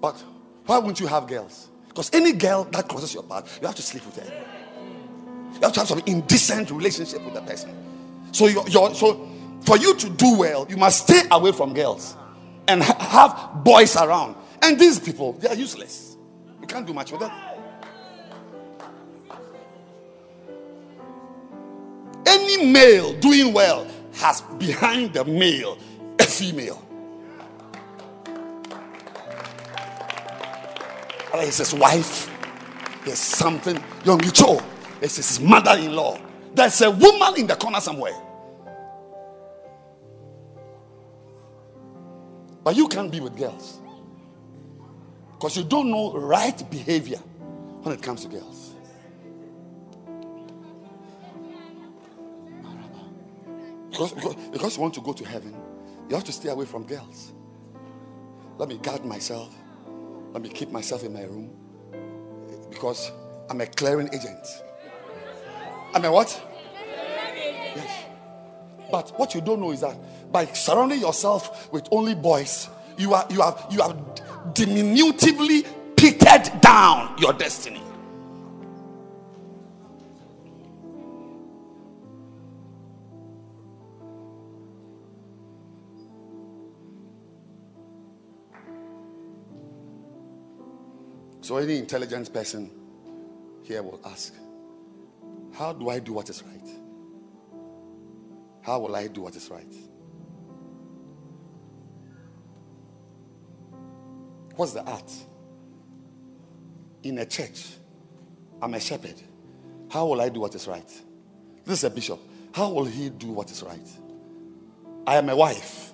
But why wouldn't you have girls? Because any girl that crosses your path, you have to sleep with her. You have to have some indecent relationship with the person. So you're, you're so for you to do well, you must stay away from girls and ha- have boys around. And these people, they are useless. You can't do much with them. Any male doing well has behind the male a female. It's his wife. There's something. Young Cho. It's his mother-in-law. There's a woman in the corner somewhere. But you can't be with girls. Because you don't know right behavior when it comes to girls. Because, because, because you want to go to heaven, you have to stay away from girls. Let me guard myself. Let me keep myself in my room. Because I'm a clearing agent. I'm a what? Yes. But what you don't know is that by surrounding yourself with only boys, you are you have you have diminutively pitted down your destiny. So any intelligent person here will ask, how do I do what is right? How will I do what is right? What's the art? In a church, I'm a shepherd. How will I do what is right? This is a bishop. How will he do what is right? I am a wife.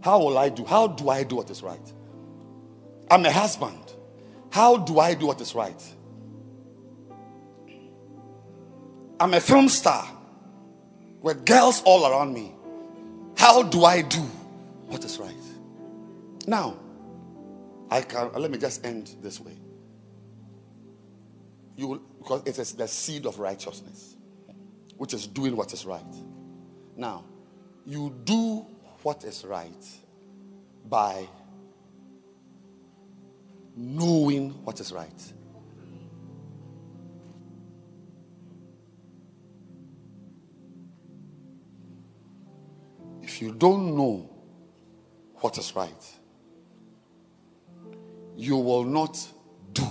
How will I do? How do I do what is right? I'm a husband. How do I do what is right? I'm a film star with girls all around me. How do I do what is right? Now, I can let me just end this way. You will, because it is the seed of righteousness, which is doing what is right. Now, you do what is right by knowing what is right. If you don't know what is right, you will not do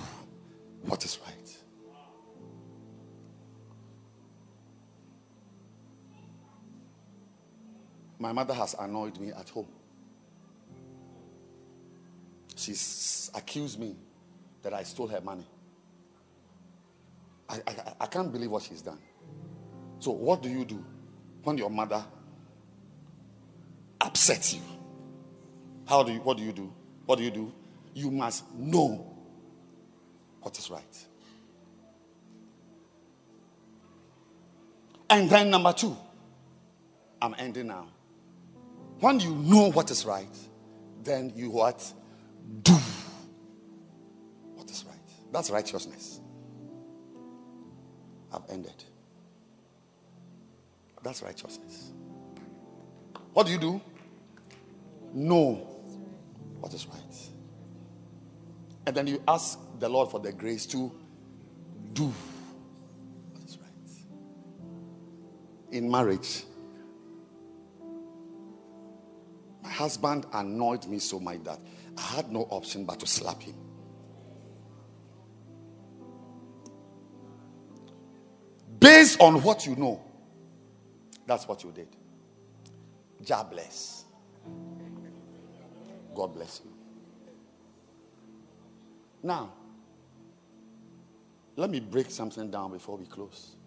what is right. My mother has annoyed me at home. She's accused me that I stole her money. I, I, I can't believe what she's done. So, what do you do when your mother upsets you? How do you, what do you do? What do you do? You must know what is right. And then, number two, I'm ending now. When you know what is right, then you what? Do what is right. That's righteousness. I've ended. That's righteousness. What do you do? Know what is right. And then you ask the Lord for the grace to do what is right. In marriage, my husband annoyed me so much that I had no option but to slap him. Based on what you know, that's what you did. God bless. God bless you. Now, let me break something down before we close.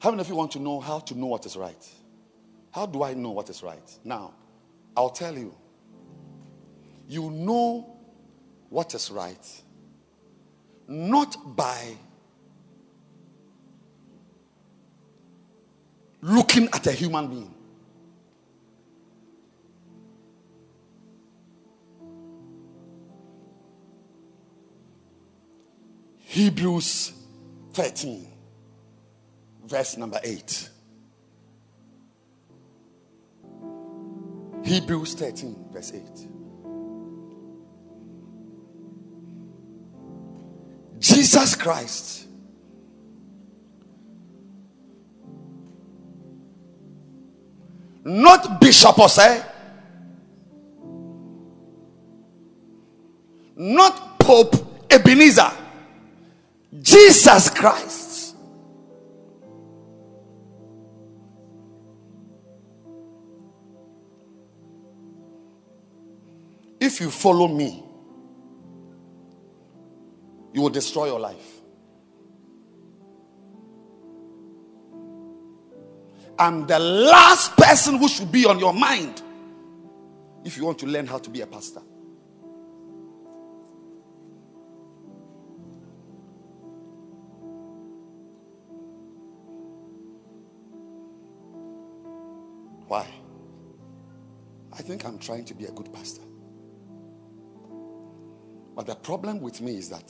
How many of you want to know how to know what is right? How do I know what is right? Now, I'll tell you. You know what is right, not by looking at a human being. Hebrews 13, verse number 8. Hebrews 13, verse 8. Jesus Christ not Bishop Osei, not Pope Ebenezer, Jesus Christ. If you follow me, you will destroy your life. I'm the last person who should be on your mind if you want to learn how to be a pastor. Why? I think I'm trying to be a good pastor. But the problem with me is that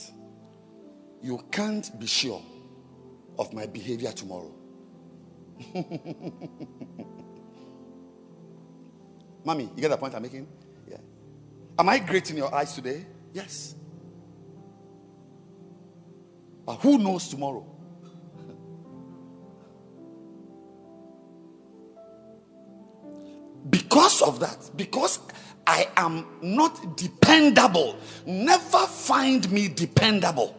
you can't be sure of my behavior tomorrow. Mommy, you get the point I'm making? Yeah. Am I great in your eyes today? Yes. But who knows tomorrow? because of that, because I am not dependable, never find me dependable.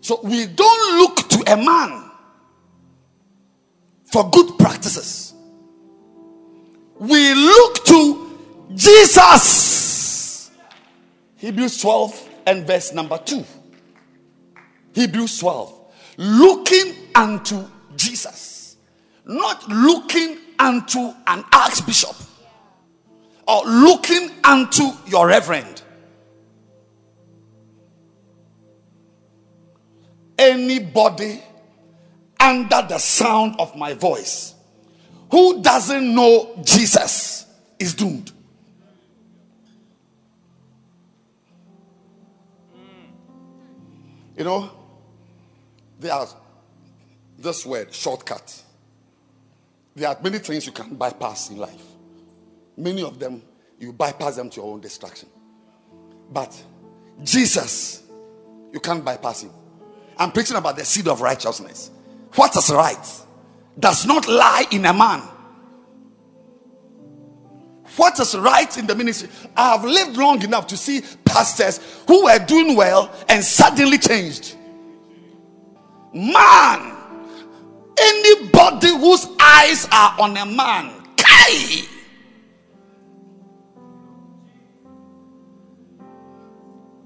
So we don't look to a man for good practices. We look to Jesus. Hebrews 12 and verse number 2. Hebrews 12. Looking unto Jesus, not looking unto an archbishop or looking unto your reverend. Anybody under the sound of my voice who doesn't know Jesus is doomed. You know, there are this word shortcut. There are many things you can bypass in life. Many of them you bypass them to your own destruction. But Jesus, you can't bypass him. I'm preaching about the seed of righteousness. What is right does not lie in a man. What is right in the ministry? I have lived long enough to see pastors who were doing well and suddenly changed. Man, anybody whose eyes are on a man, kai,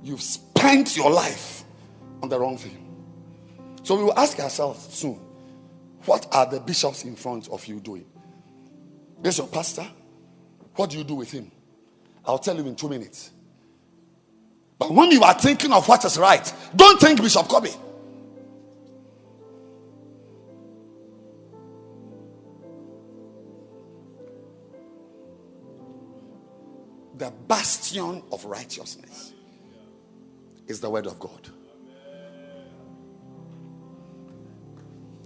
you've spent your life on the wrong thing. So we will ask ourselves soon what are the bishops in front of you doing? This your pastor. What do you do with him? I'll tell you in two minutes. But when you are thinking of what is right, don't think Bishop Kobe. The bastion of righteousness is the word of God.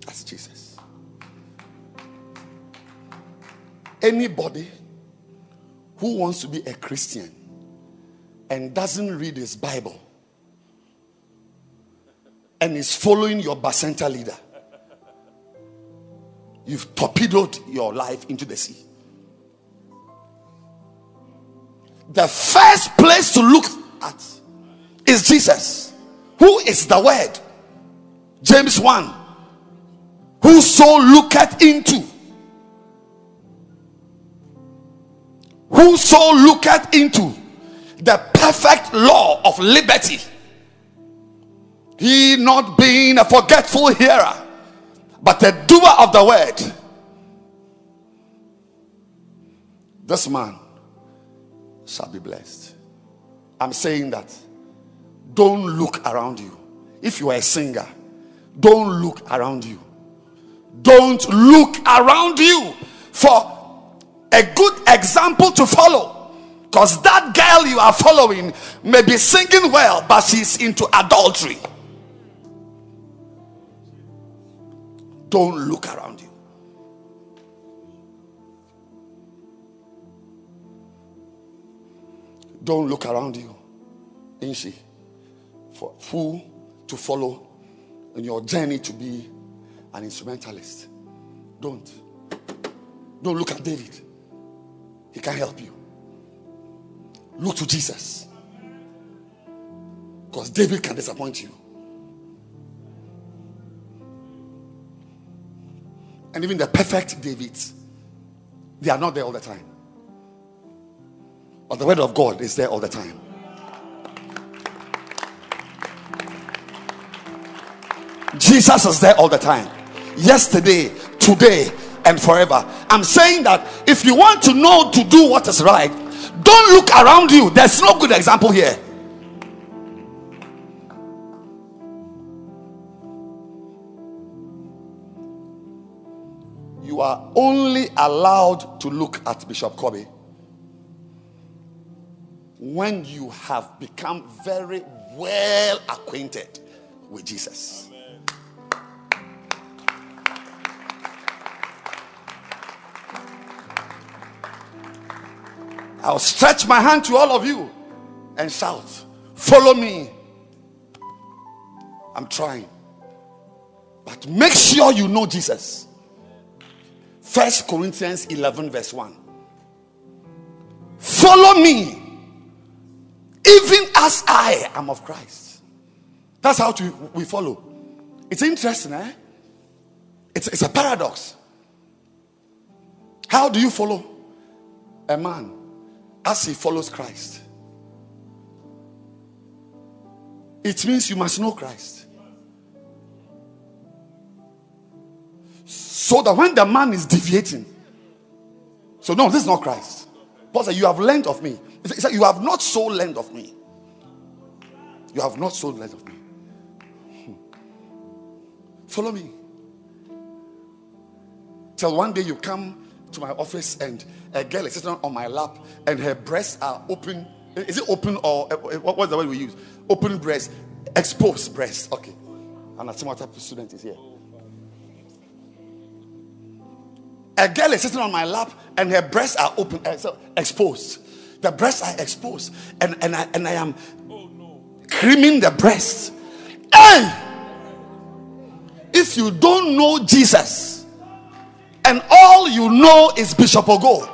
That's Jesus. Anybody who wants to be a Christian and doesn't read his Bible and is following your Bacenta leader, you've torpedoed your life into the sea. The first place to look at is Jesus, who is the Word. James 1 Whoso looketh into, whoso looketh into the perfect law of liberty, he not being a forgetful hearer, but a doer of the word, This man shall be blessed. I'm saying that don't look around you. If you are a singer, don't look around you. Don't look around you for a good example to follow. Because that girl you are following may be singing well, but she's into adultery. Don't look around Don't look around you. Ain't she? For who to follow in your journey to be an instrumentalist. Don't. Don't look at David. He can't help you. Look to Jesus. Because David can disappoint you. And even the perfect Davids, they are not there all the time. But the word of God is there all the time. Jesus is there all the time. Yesterday, today, and forever. I'm saying that if you want to know to do what is right, don't look around you. There's no good example here. You are only allowed to look at Bishop Kobe when you have become very well acquainted with Jesus. I'll stretch my hand to all of you and shout, Follow me. I'm trying. But make sure you know Jesus. First Corinthians 11, verse 1. Follow me, even as I am of Christ. That's how to, we follow. It's interesting, eh? It's, it's a paradox. How do you follow a man as he follows Christ? It means you must know Christ. So that when the man is deviating, so no, this is not Christ. Paul said, You have learned of me. He said, You have not so learned of me. You have not so learned of me. Hmm. Follow me. Till one day you come to my office and a girl is sitting on my lap and her breasts are open. Is it open or uh, what's the word we use? Open breasts, exposed breasts. Okay. And what type of student is here. A girl is sitting on my lap and her breasts are open, so exposed. The breasts are exposed, and, and, I, and I am creaming the breasts. Hey! If you don't know Jesus and all you know is Bishop Ogo,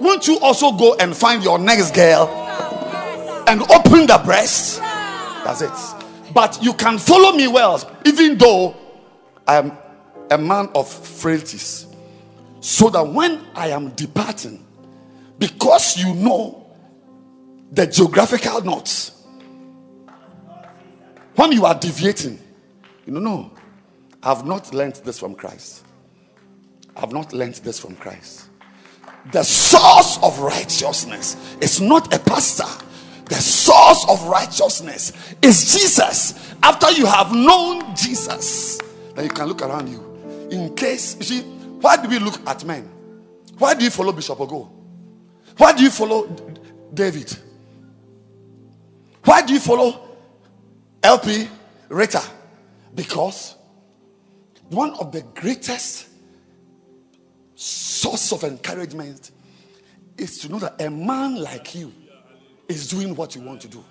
won't you also go and find your next girl and open the breast? That's it. But you can follow me well, even though I am a man of frailties so that when I am departing, because you know the geographical notes, when you are deviating, you know, no, I've not learned this from Christ. I've not learned this from Christ. The source of righteousness is not a pastor. The source of righteousness is Jesus. After you have known Jesus, then you can look around you. In case, you see, why do we look at men? Why do you follow Bishop Ogo? Why do you follow David? Why do you follow LP Rita? Because one of the greatest source of encouragement is to know that a man like you is doing what you want to do.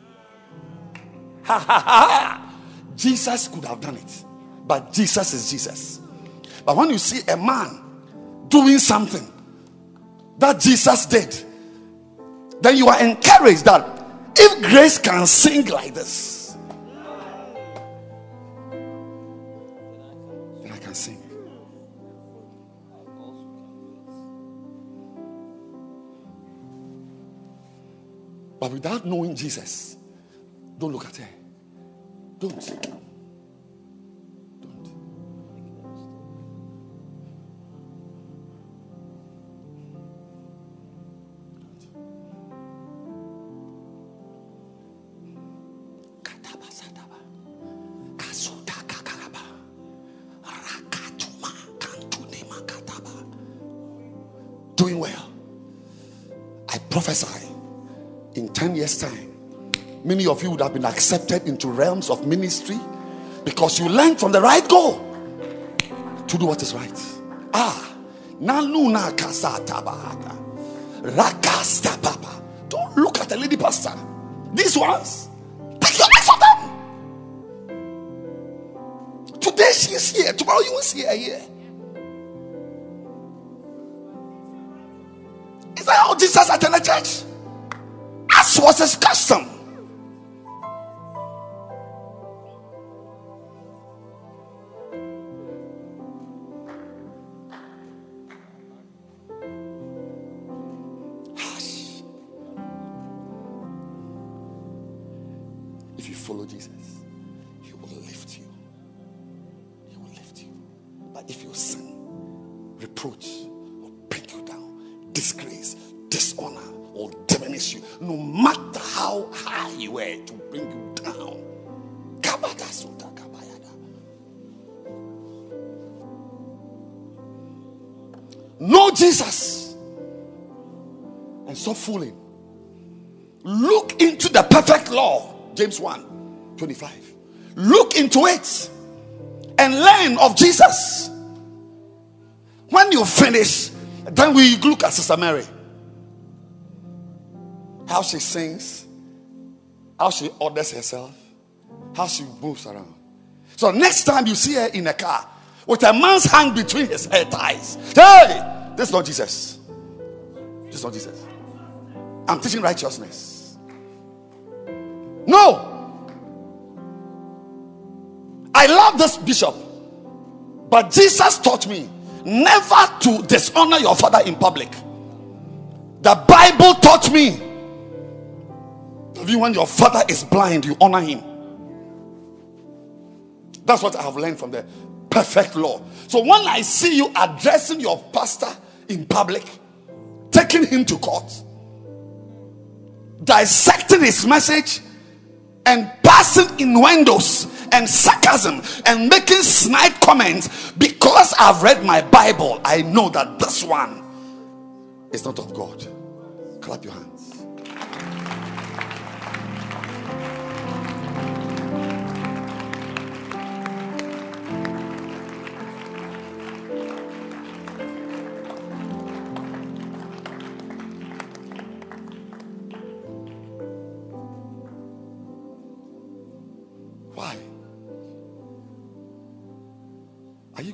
Ha ha ha! Jesus could have done it, but Jesus is Jesus. But when you see a man doing something that Jesus did, then you are encouraged that if grace can sing like this, then I can sing. But without knowing Jesus, don't look at her. Don't. Of you would have been accepted into realms of ministry because you learned from the right goal to do what is right. Ah, naluna kasata bahada. Rakasta papa. Don't look at the lady pastor. These ones, take your eyes off them. Today she is here. Tomorrow you will see her here. Is that how Jesus attended church? As was his custom. Fooling. Look into the perfect law, James 1 25. Look into it and learn of Jesus. When you finish, then we look at Sister Mary. How she sings, how she orders herself, how she moves around. So next time you see her in a car with a man's hand between his hair ties, hey, this is not Jesus. This is not Jesus. I'm teaching righteousness. No. I love this bishop, but Jesus taught me never to dishonor your father in public. The Bible taught me even when your father is blind, you honor him. That's what I have learned from the perfect law. So when I see you addressing your pastor in public, taking him to court, dissecting his message, and passing innuendos and sarcasm and making snide comments because I've read my Bible, I know that this one is not of God. Clap your hands.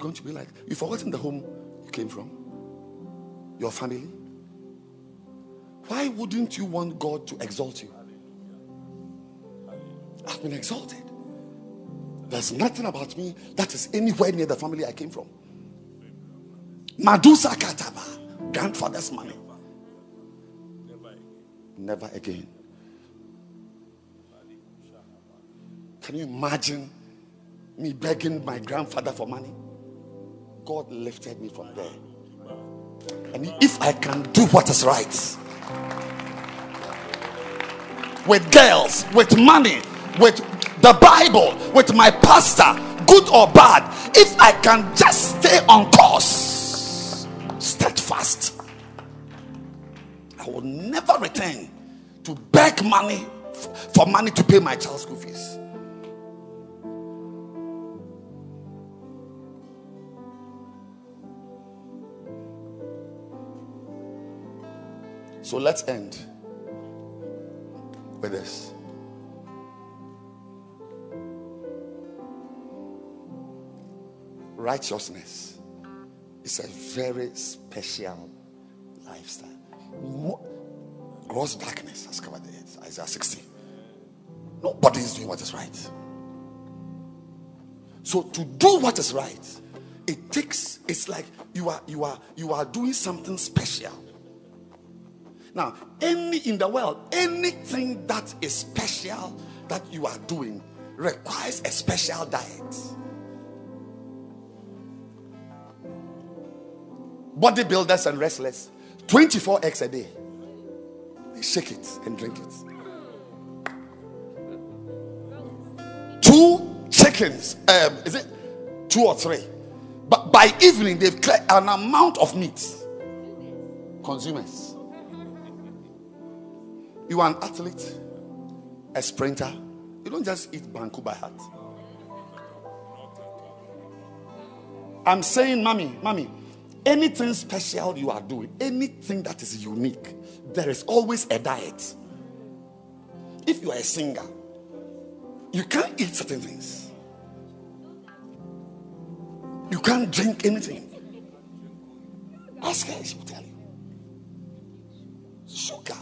Going to be like, you've forgotten the home you came from? Your family? Why wouldn't you want God to exalt you? I've been exalted. There's nothing about me that is anywhere near the family I came from. Madusa Kataba, grandfather's money. Never again. Can you imagine me begging my grandfather for money? God lifted me from there. And if I can do what is right with girls, with money, with the Bible, with my pastor, good or bad, if I can just stay on course, steadfast, I will never return to beg money for money to pay my child's school fees. So let's end with this. Righteousness is a very special lifestyle. Gross darkness has covered the earth. Isaiah 60. Nobody is doing what is right. So to do what is right, it takes it's like you are you are you are doing something special. Now, any in the world, anything that is special that you are doing requires a special diet. Bodybuilders and wrestlers, 24 eggs a day. They shake it and drink it. Two chickens. Um, is it two or three? But by evening, they've cleared an amount of meat. Consumers. You are an athlete, a sprinter. You don't just eat banku by heart. I'm saying, mommy, mommy, anything special you are doing, anything that is unique, there is always a diet. If you are a singer, you can't eat certain things. You can't drink anything. Ask her, she will tell you. Sugar,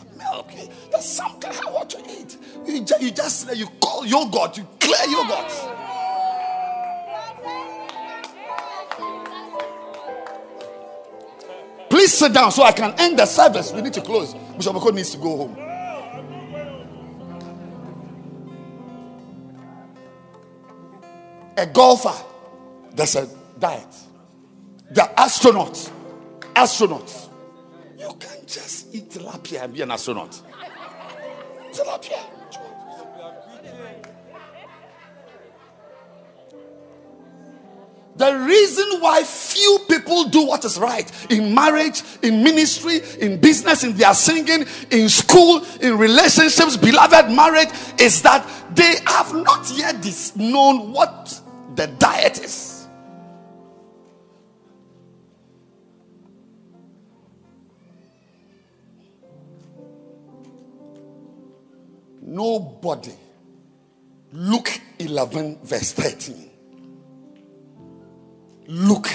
there's something I want to eat. You just, you just you call yogurt, you clear yogurt. Please sit down so I can end the service. We need to close. Bishop Oko needs to go home. A golfer, there's a diet. The astronauts, astronauts. You can't just eat tilapia and be an astronaut. The reason why few people do what is right in marriage, in ministry, in business, in their singing, in school, in relationships, beloved marriage, is that they have not yet known what the diet is. Nobody. Luke 11, verse 13. Luke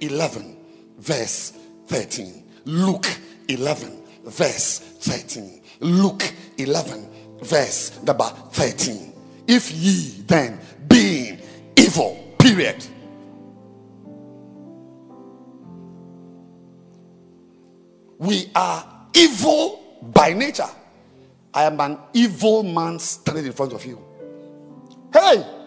11, verse 13. Luke 11, verse 13. Luke 11, verse number 13. If ye then, being evil, period. We are evil by nature. I am an evil man standing in front of you. Hey!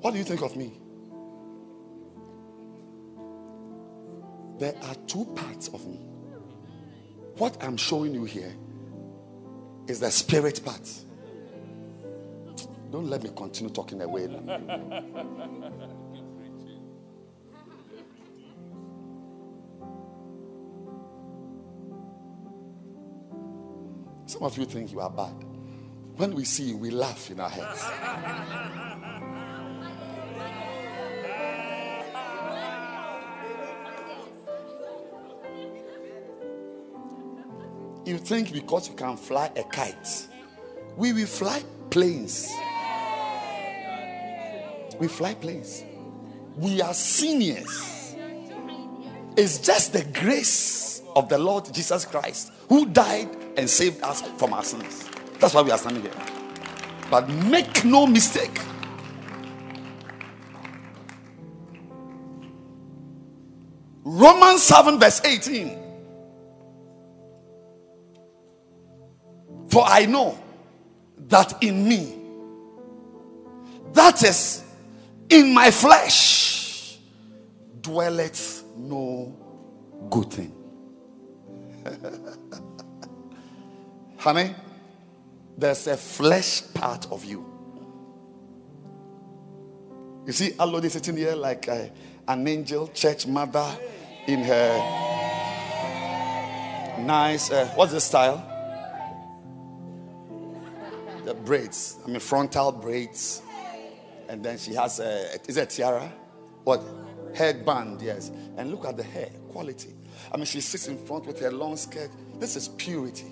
What, do you think of me? There are two parts of me. What I'm showing you here is the spirit part. Don't let me continue talking away. Some of you think you are bad. When we see you, we laugh in our heads. You think because you can fly a kite, we will fly planes. We fly planes. We are seniors. It's just the grace of the Lord Jesus Christ who died and saved us from our sins. That's why we are standing here. But make no mistake. Romans 7, verse 18. For I know that in me, that is in my flesh, dwelleth no good thing. Honey, there's a flesh part of you. You see, Alodi sitting here like a, an angel church mother in her nice, uh, what's the style? The braids, I mean, frontal braids. And then she has a, is it tiara? What? Headband, yes. And look at the hair quality. I mean, she sits in front with her long skirt. This is purity.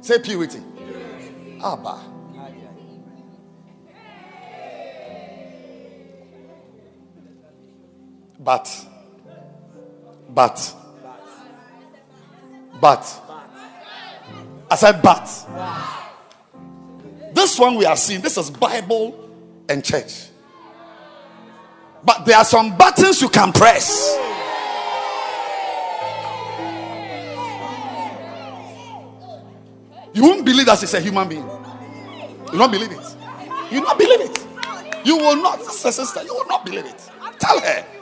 Say purity. Abba. But, but, but, I said, but. This one we are seeing, this is Bible and church. But there are some buttons you can press. You won't believe that she's a human being. You don't believe it. You don't believe it. You will not, sister, you will not believe it. Tell her.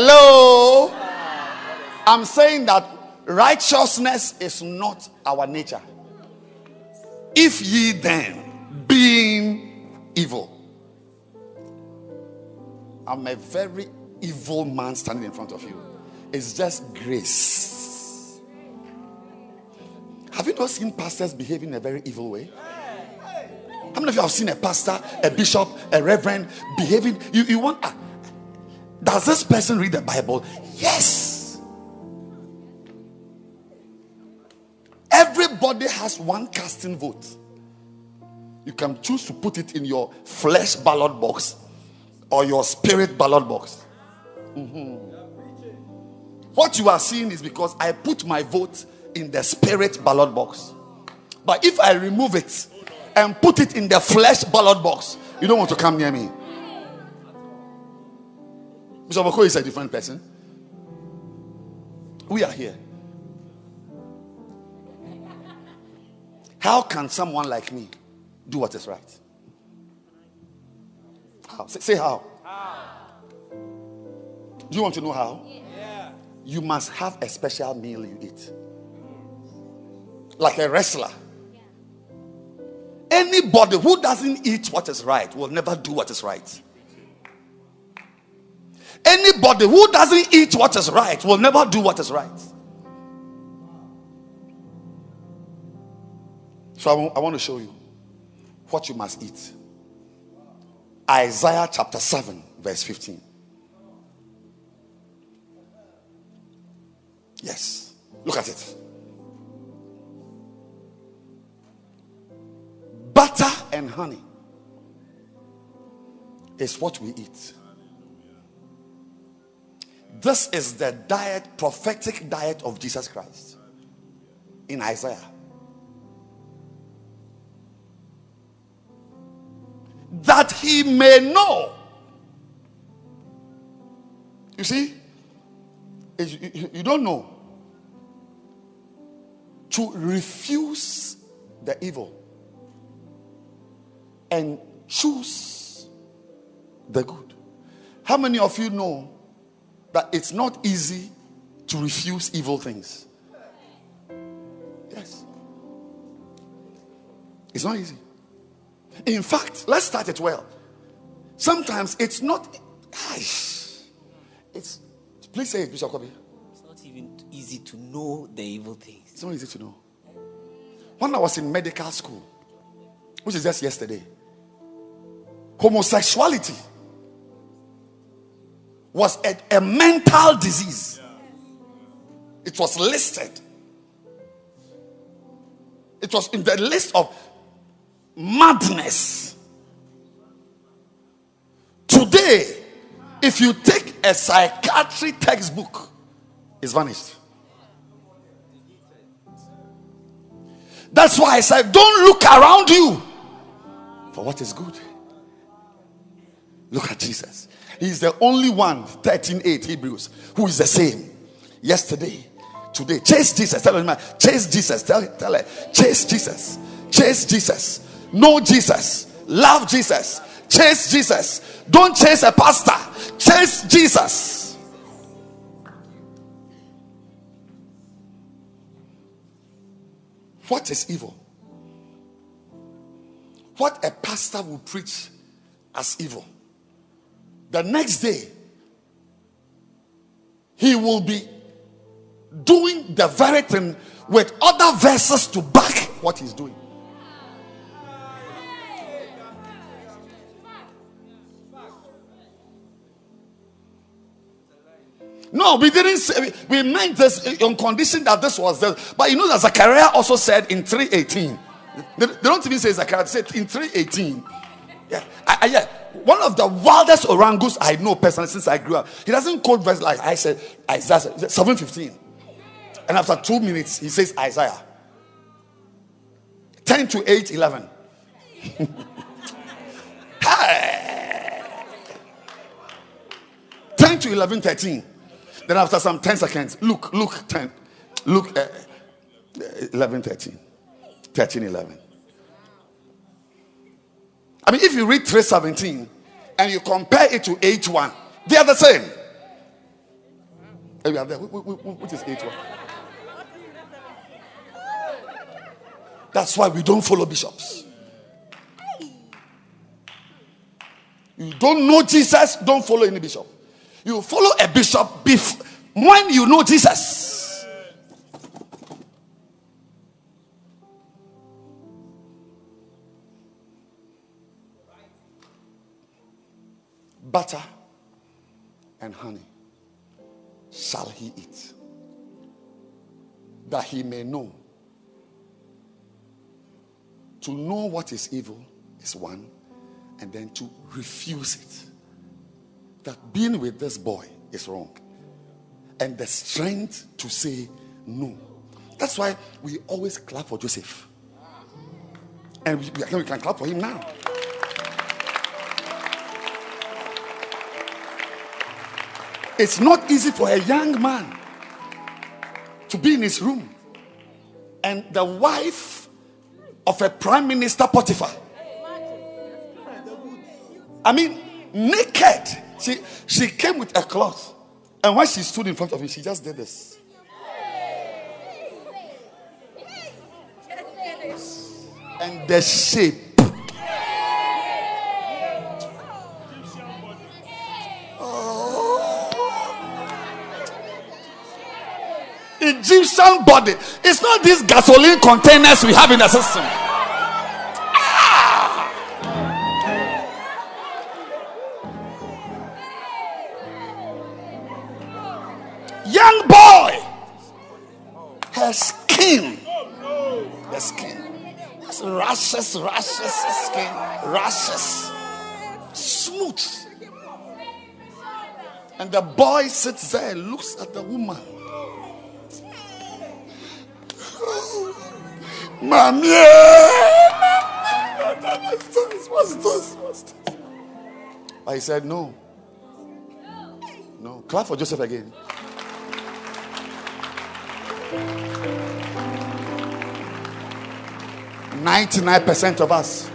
Hello. I'm saying that righteousness is not our nature. If ye then, being evil, I'm a very evil man standing in front of you. It's just grace. Have you not seen pastors behave in a very evil way? How many of you have seen a pastor, a bishop, a reverend behaving? You, you want. Uh, does this person read the Bible? Yes. Everybody has one casting vote. You can choose to put it in your flesh ballot box or your spirit ballot box. Mm-hmm. What you are seeing is because I put my vote in the spirit ballot box. But if I remove it and put it in the flesh ballot box, you don't want to come near me. Bishop Oko is a different person. We are here. How can someone like me do what is right? How? Say, say how. Do you want to know how? Yeah. You must have a special meal you eat. Like a wrestler. Anybody who doesn't eat what is right will never do what is right. Anybody who doesn't eat what is right will never do what is right. So I want to show you what you must eat. Isaiah chapter 7, verse 15. Yes. Look at it. Butter and honey is what we eat. This is the diet, prophetic diet of Jesus Christ in Isaiah. That he may know. You see, you don't know to refuse the evil and choose the good. How many of you know that it's not easy to refuse evil things. Yes. It's not easy. In fact, let's start it well. Sometimes it's not. It's. Please say it, Bishop Kobe. It's not even easy to know the evil things. It's not easy to know. When I was in medical school, which is just yesterday, homosexuality was a, a mental disease. It was listed. It was in the list of madness. Today, if you take a psychiatry textbook, it's vanished. That's why I said, don't look around you for what is good. Look at Jesus. He's the only one, 13 8 Hebrews, who is the same yesterday, today. Chase Jesus. Tell him, chase Jesus. Tell, tell her, chase Jesus. Chase Jesus. Know Jesus. Love Jesus. Chase Jesus. Don't chase a pastor. Chase Jesus. What is evil? What a pastor will preach as evil the next day, he will be doing the very thing with other verses to back what he's doing. No, we didn't say we meant this on condition that this was this. But you know that Zechariah also said in 318. They, don't even say Zechariah, they said in 318. Yeah, I, I, yeah one of the wildest orangus I know personally since I grew up. He doesn't quote verse like I said, Isaiah 7:15. And after two minutes, he says Isaiah 10 to 8, 11. hey. 10 to 11, 13. Then after some 10 seconds, look, look, 10. Look, uh, 11, 13. 13, 11. I mean, if you read 317 and you compare it to H1, they are the same. We are there. Wh- wh- wh- Which is eight one? That's why we don't follow bishops. You don't know Jesus, don't follow any bishop. You follow a bishop bef- when you know Jesus. Butter and honey shall he eat, that he may know. To know what is evil is one, and then to refuse it. That being with this boy is wrong, and the strength to say no. That's why we always clap for Joseph, and we, we can, clap for him now. It's not easy for a young man to be in his room and the wife of a prime minister Potiphar. I mean, naked. She she came with a cloth, and when she stood in front of him, she just did this. And the shape. Egyptian body. It's not these gasoline containers we have in the system. Ah! Young boy, her skin, the skin, Just rashes, rashes, skin, rashes, smooth. And the boy sits there, looks at the woman. Mommy! What's this? What's this? But said, No. No. Clap for Joseph again. Ninety-nine percent of us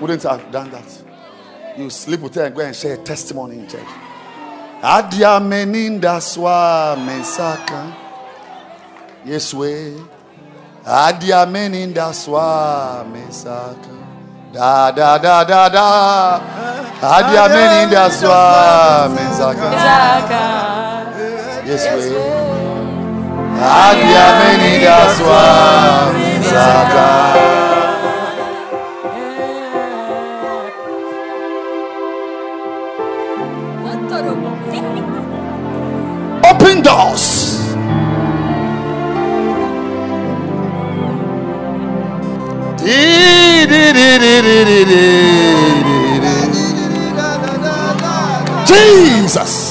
wouldn't have done that. You sleep with her and go and share a testimony in church. Adia meninda swa mesaka. Yes, way. Adiameni ndaswame saka. Da da da da da. Adiameni ndaswame saka. Yes we. Adiameni ndaswame saka. Open doors. Jesus.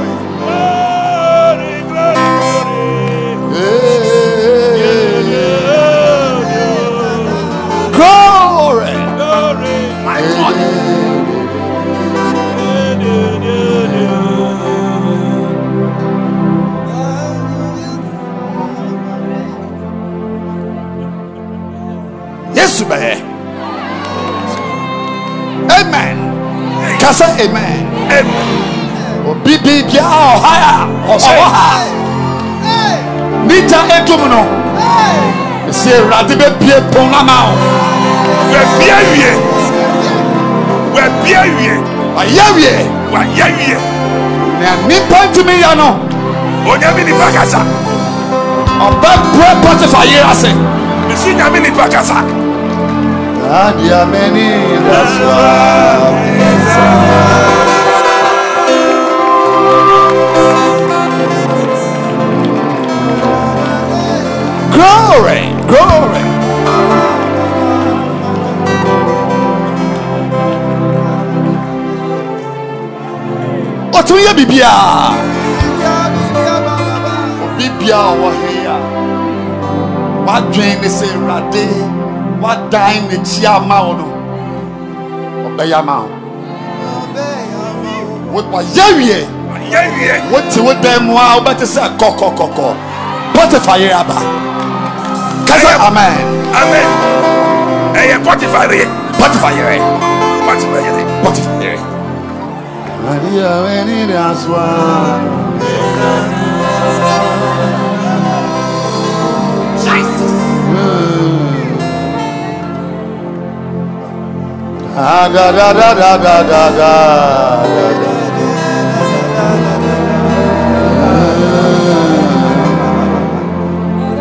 ɔwɔ ha. Nita etum no. Esi Awurade bebie pon ama wo. Wabia wie. Wabia wie. Wayɛ wie. Wayɛ wie. Na nipa ntumi yɛ no. Onyame nipa kasa. Ɔbɛbrɛ Potiphar yere ase. Mesi nyame nipa kasa. Adia meni Glory, glory. Ọtún yẹ bìbíà. Bìbíà wọ hẹ́yà. Wà á dùn ní sẹ́ ìràdé. Wà á dàn ní tí a máa wọn nù. Ọbẹ̀ yà máa. Wà yẹ wìyẹ. Wọ́n ti wọ́n dẹ́ mu a wọ́n ti sẹ́ kọ̀kọ̀kọ̀kọ̀. Pọ́tìfà yẹ yà bá. Amen. Amen. Ẹyẹ Pọtifà rẹ̀. Pọ́tìfà yẹ rẹ̀. Pọtifà yẹ rẹ̀. Pọ́tìfà yẹ rẹ̀. Maria venire a sua. Da da da da da da da da da.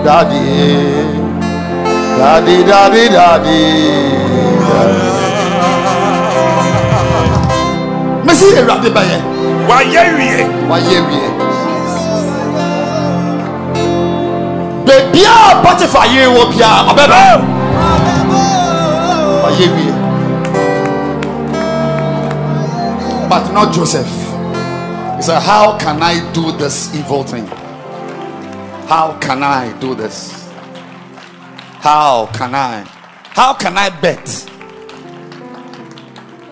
Daddy, daddy, daddy, daddy. Mesi Ewurade bɛyɛ Wàyẹ wìyẹ. wayɛ wie. Beebi a Potifa yere wɔ bia ɔbɛbɛ wayɛ wie. But not Joseph. He said, How can I do this evil thing? How can I do this? How can I? How can I bet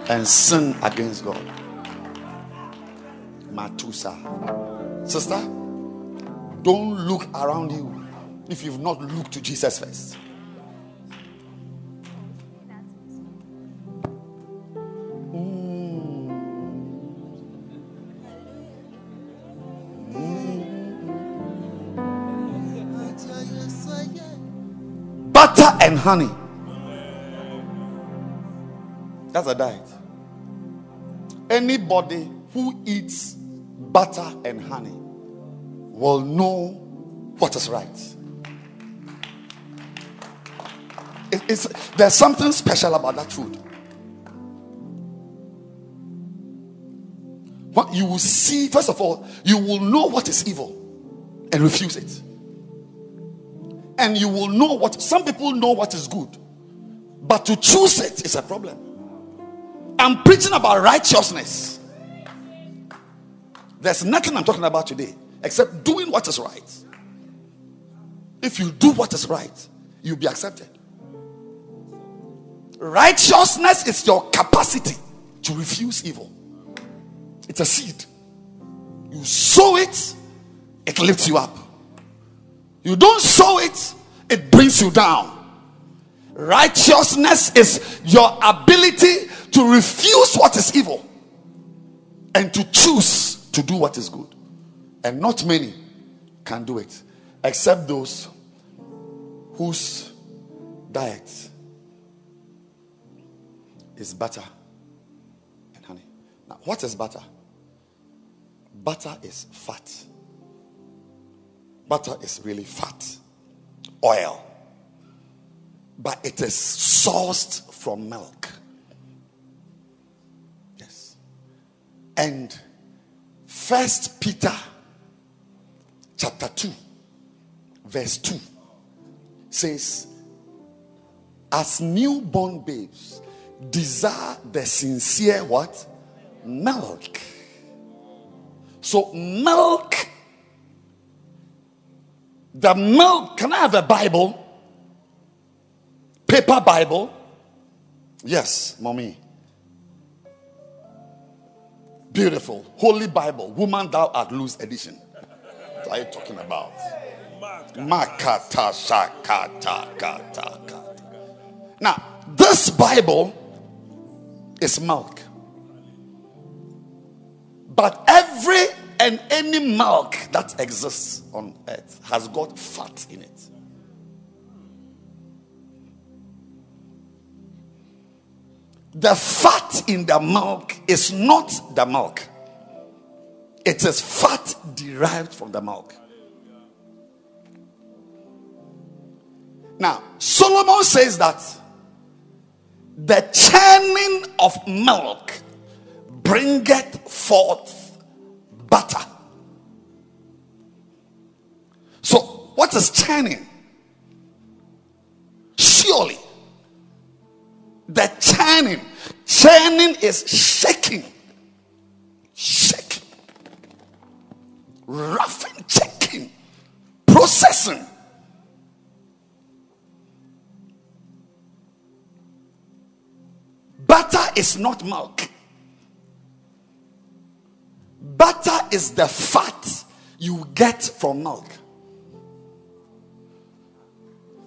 and sin against God? Matusa. Sister, don't look around you if you've not looked to Jesus first. Butter and honey. That's a diet. Anybody who eats butter and honey will know what is right. It- there's something special about that food. What you will see, first of all, you will know what is evil and refuse it. And you will know what some people know what is good, but to choose it is a problem. I'm preaching about righteousness. There's nothing I'm talking about today except doing what is right. If you do what is right, you'll be accepted. Righteousness is your capacity to refuse evil. It's a seed. You sow it, it lifts you up. You don't sow it, it brings you down. Righteousness is your ability to refuse what is evil and to choose to do what is good. And not many can do it except those whose diet is butter and honey. Now, what is butter? Butter is fat. Butter is really fat, oil, but it is sourced from milk. Yes. And First Peter chapter 2, verse 2 says, As newborn babes, desire the sincere what? Milk. So, milk, the milk, can I have a Bible? Paper Bible? Yes, mommy. Beautiful. Holy Bible. Woman thou art loose edition. What are you talking about? Makata shakata kata kata. Now, this Bible is milk. But every and any milk that exists on earth has got fat in it. The fat in the milk is not the milk, it is fat derived from the milk. Now, Solomon says that the churning of milk bringeth forth butter. So, what is churning? surely. The churning, churning is shaking, shaking, roughing, checking, processing. Butter is not milk. Butter is the fat you get from milk.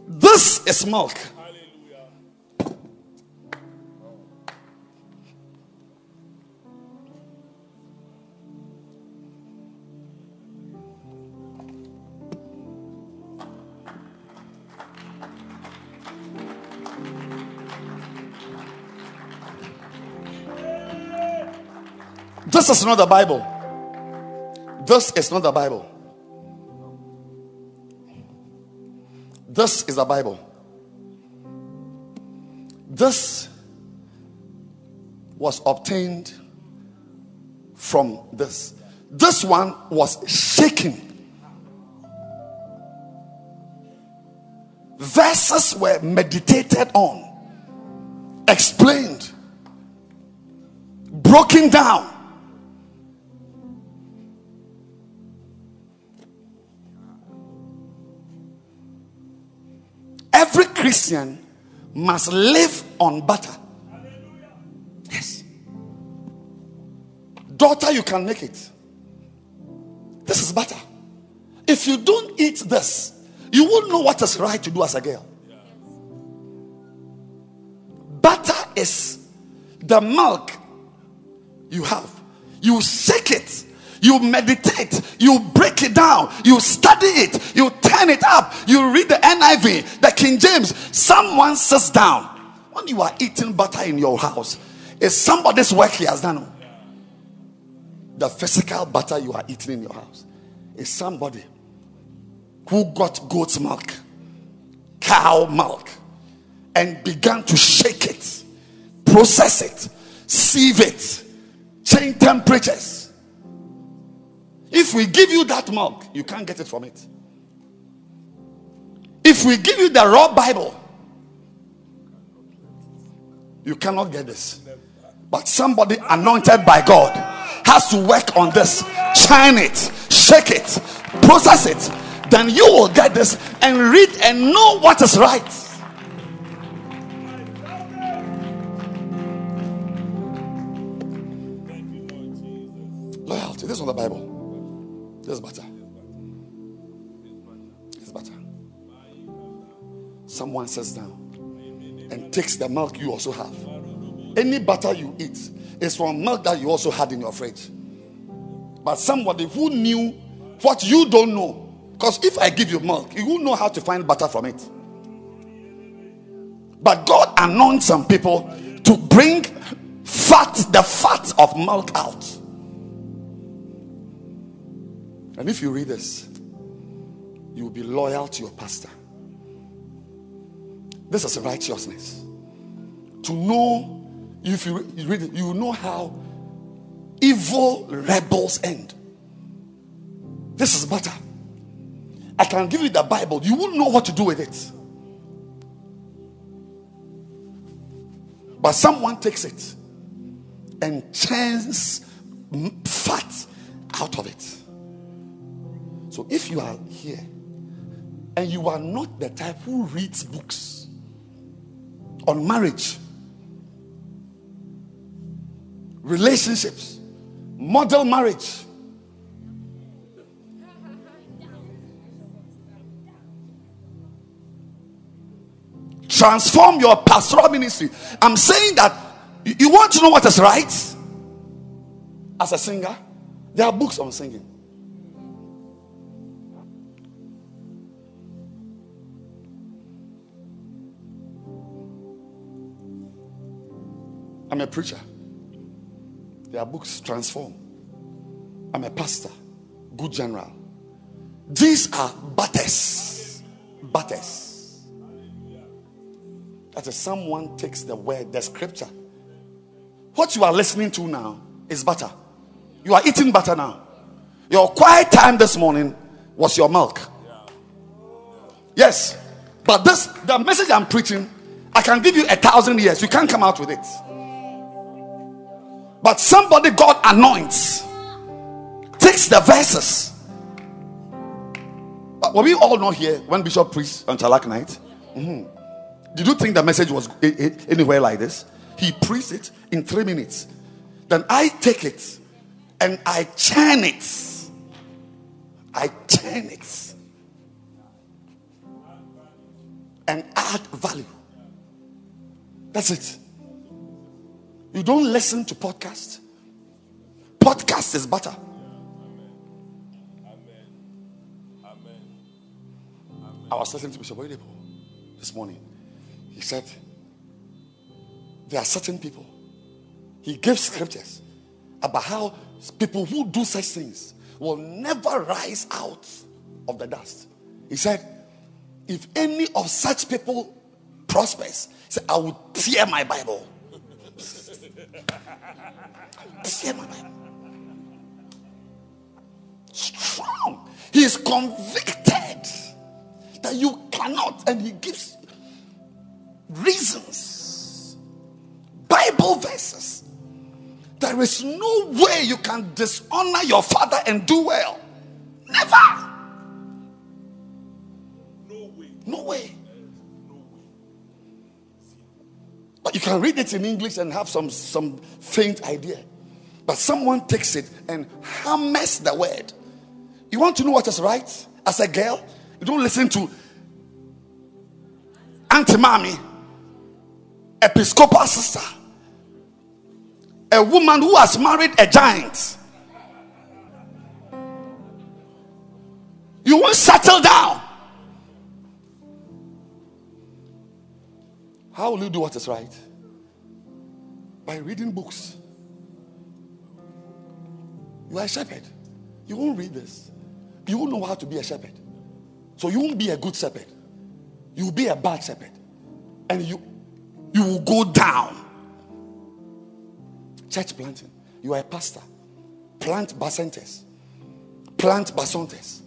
This is milk. Is not the Bible. This is not the Bible. This is the Bible. This was obtained from this. This one was shaken. Verses were meditated on, explained, broken down. Every Christian must live on butter. Yes. Daughter, you can make it. This is butter. If you don't eat this, you won't know what is right to do as a girl. Butter is the milk you have. You shake it, you meditate, you break it down, you study it, you turn it up, you read the NIV, the King James. Someone sits down when you are eating butter in your house. It's somebody's work he has done. The physical butter you are eating in your house is somebody who got goat's milk, cow milk, and began to shake it, process it, sieve it, change temperatures. If we give you that milk, you can't get it from it. If we give you the raw Bible, you cannot get this. But somebody anointed by God has to work on this, shine it, shake it, process it. Then you will get this and read and know what is right. Loyalty. This is not the Bible. This is butter. Is butter. Someone sits down and takes the milk you also have. Any butter you eat is from milk that you also had in your fridge. But somebody who knew what you don't know. Because if I give you milk, you will know how to find butter from it. But God anoints some people to bring fat, the fat of milk out. And if you read this, you will be loyal to your pastor. This is righteousness. To know, if you read it, you will know how evil rebels end. This is butter. I can give you the Bible, you won't know what to do with it. But someone takes it and churns fat out of it. So if you are here and you are not the type who reads books on marriage, relationships, model marriage, transform your pastoral ministry. I'm saying that you, want to know what is right as a singer. There are books on singing. I'm a preacher. There are books transform. I'm a pastor, good general. These are butters. Butters. That is someone takes the word, the scripture. What you are listening to now is butter. You are eating butter now. Your quiet time this morning was your milk. Yes. But this, the message I'm preaching, I can give you a thousand years. You can't come out with it. But somebody God anoints, takes the verses. But were we all not here when Bishop preached on Chalak night? Mhm. Did you think the message was anywhere like this? He preached it in three minutes. Then I take it and I churn it. I churn it and add value. That's it. You don't listen to podcast. Podcast is better. I was listening to Bishop Oyedepo this morning. He said, There are certain people. He gave scriptures about how people who do such things will never rise out of the dust. He said, If any of such people prospers, he said, I will tear my Bible. Tear my Bible. Strong. He is convicted that you cannot, and he gives reasons, Bible verses. There is no way you can dishonor your father and do well. Never. No way. No way. But you can read it in English and have some, some faint idea. But someone takes it and hammers the word. You want to know what is right as a girl? You don't listen to Auntie Mommy, Episcopal sister, a woman who has married a giant. You won't settle down. How will you do what is right? By reading books. You are a shepherd. You won't read this. You won't know how to be a shepherd. So you won't be a good shepherd. You will be a bad shepherd. And you you will go down. Church planting. You are a pastor. Plant bacentas. Plant bacentas.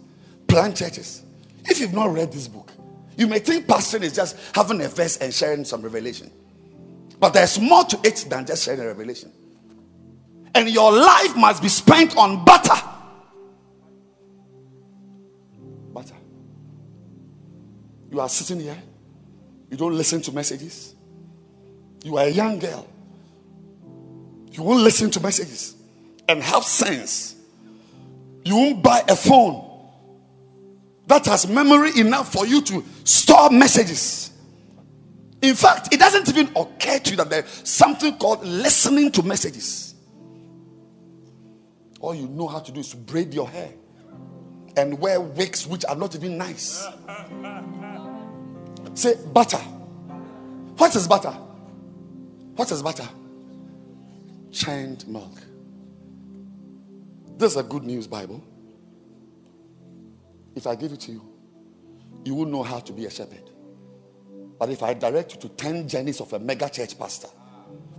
Plant churches. If you've not read this book, you may think pastoring is just having a verse and sharing some revelation. But there's more to it than just sharing a revelation. And your life must be spent on butter. Butter. You are sitting here, you don't listen to messages. You are a young girl, you won't listen to messages and have sense. You won't buy a phone that has memory enough for you to store messages. In fact, it doesn't even occur to you that there's something called listening to messages. All you know how to do is to braid your hair and wear wigs which are not even nice. Say butter. What is butter? What is butter? Churned milk. This is a good news Bible. If I give it to you, you will know how to be a shepherd. But if I direct you to 10 journeys of a mega church pastor,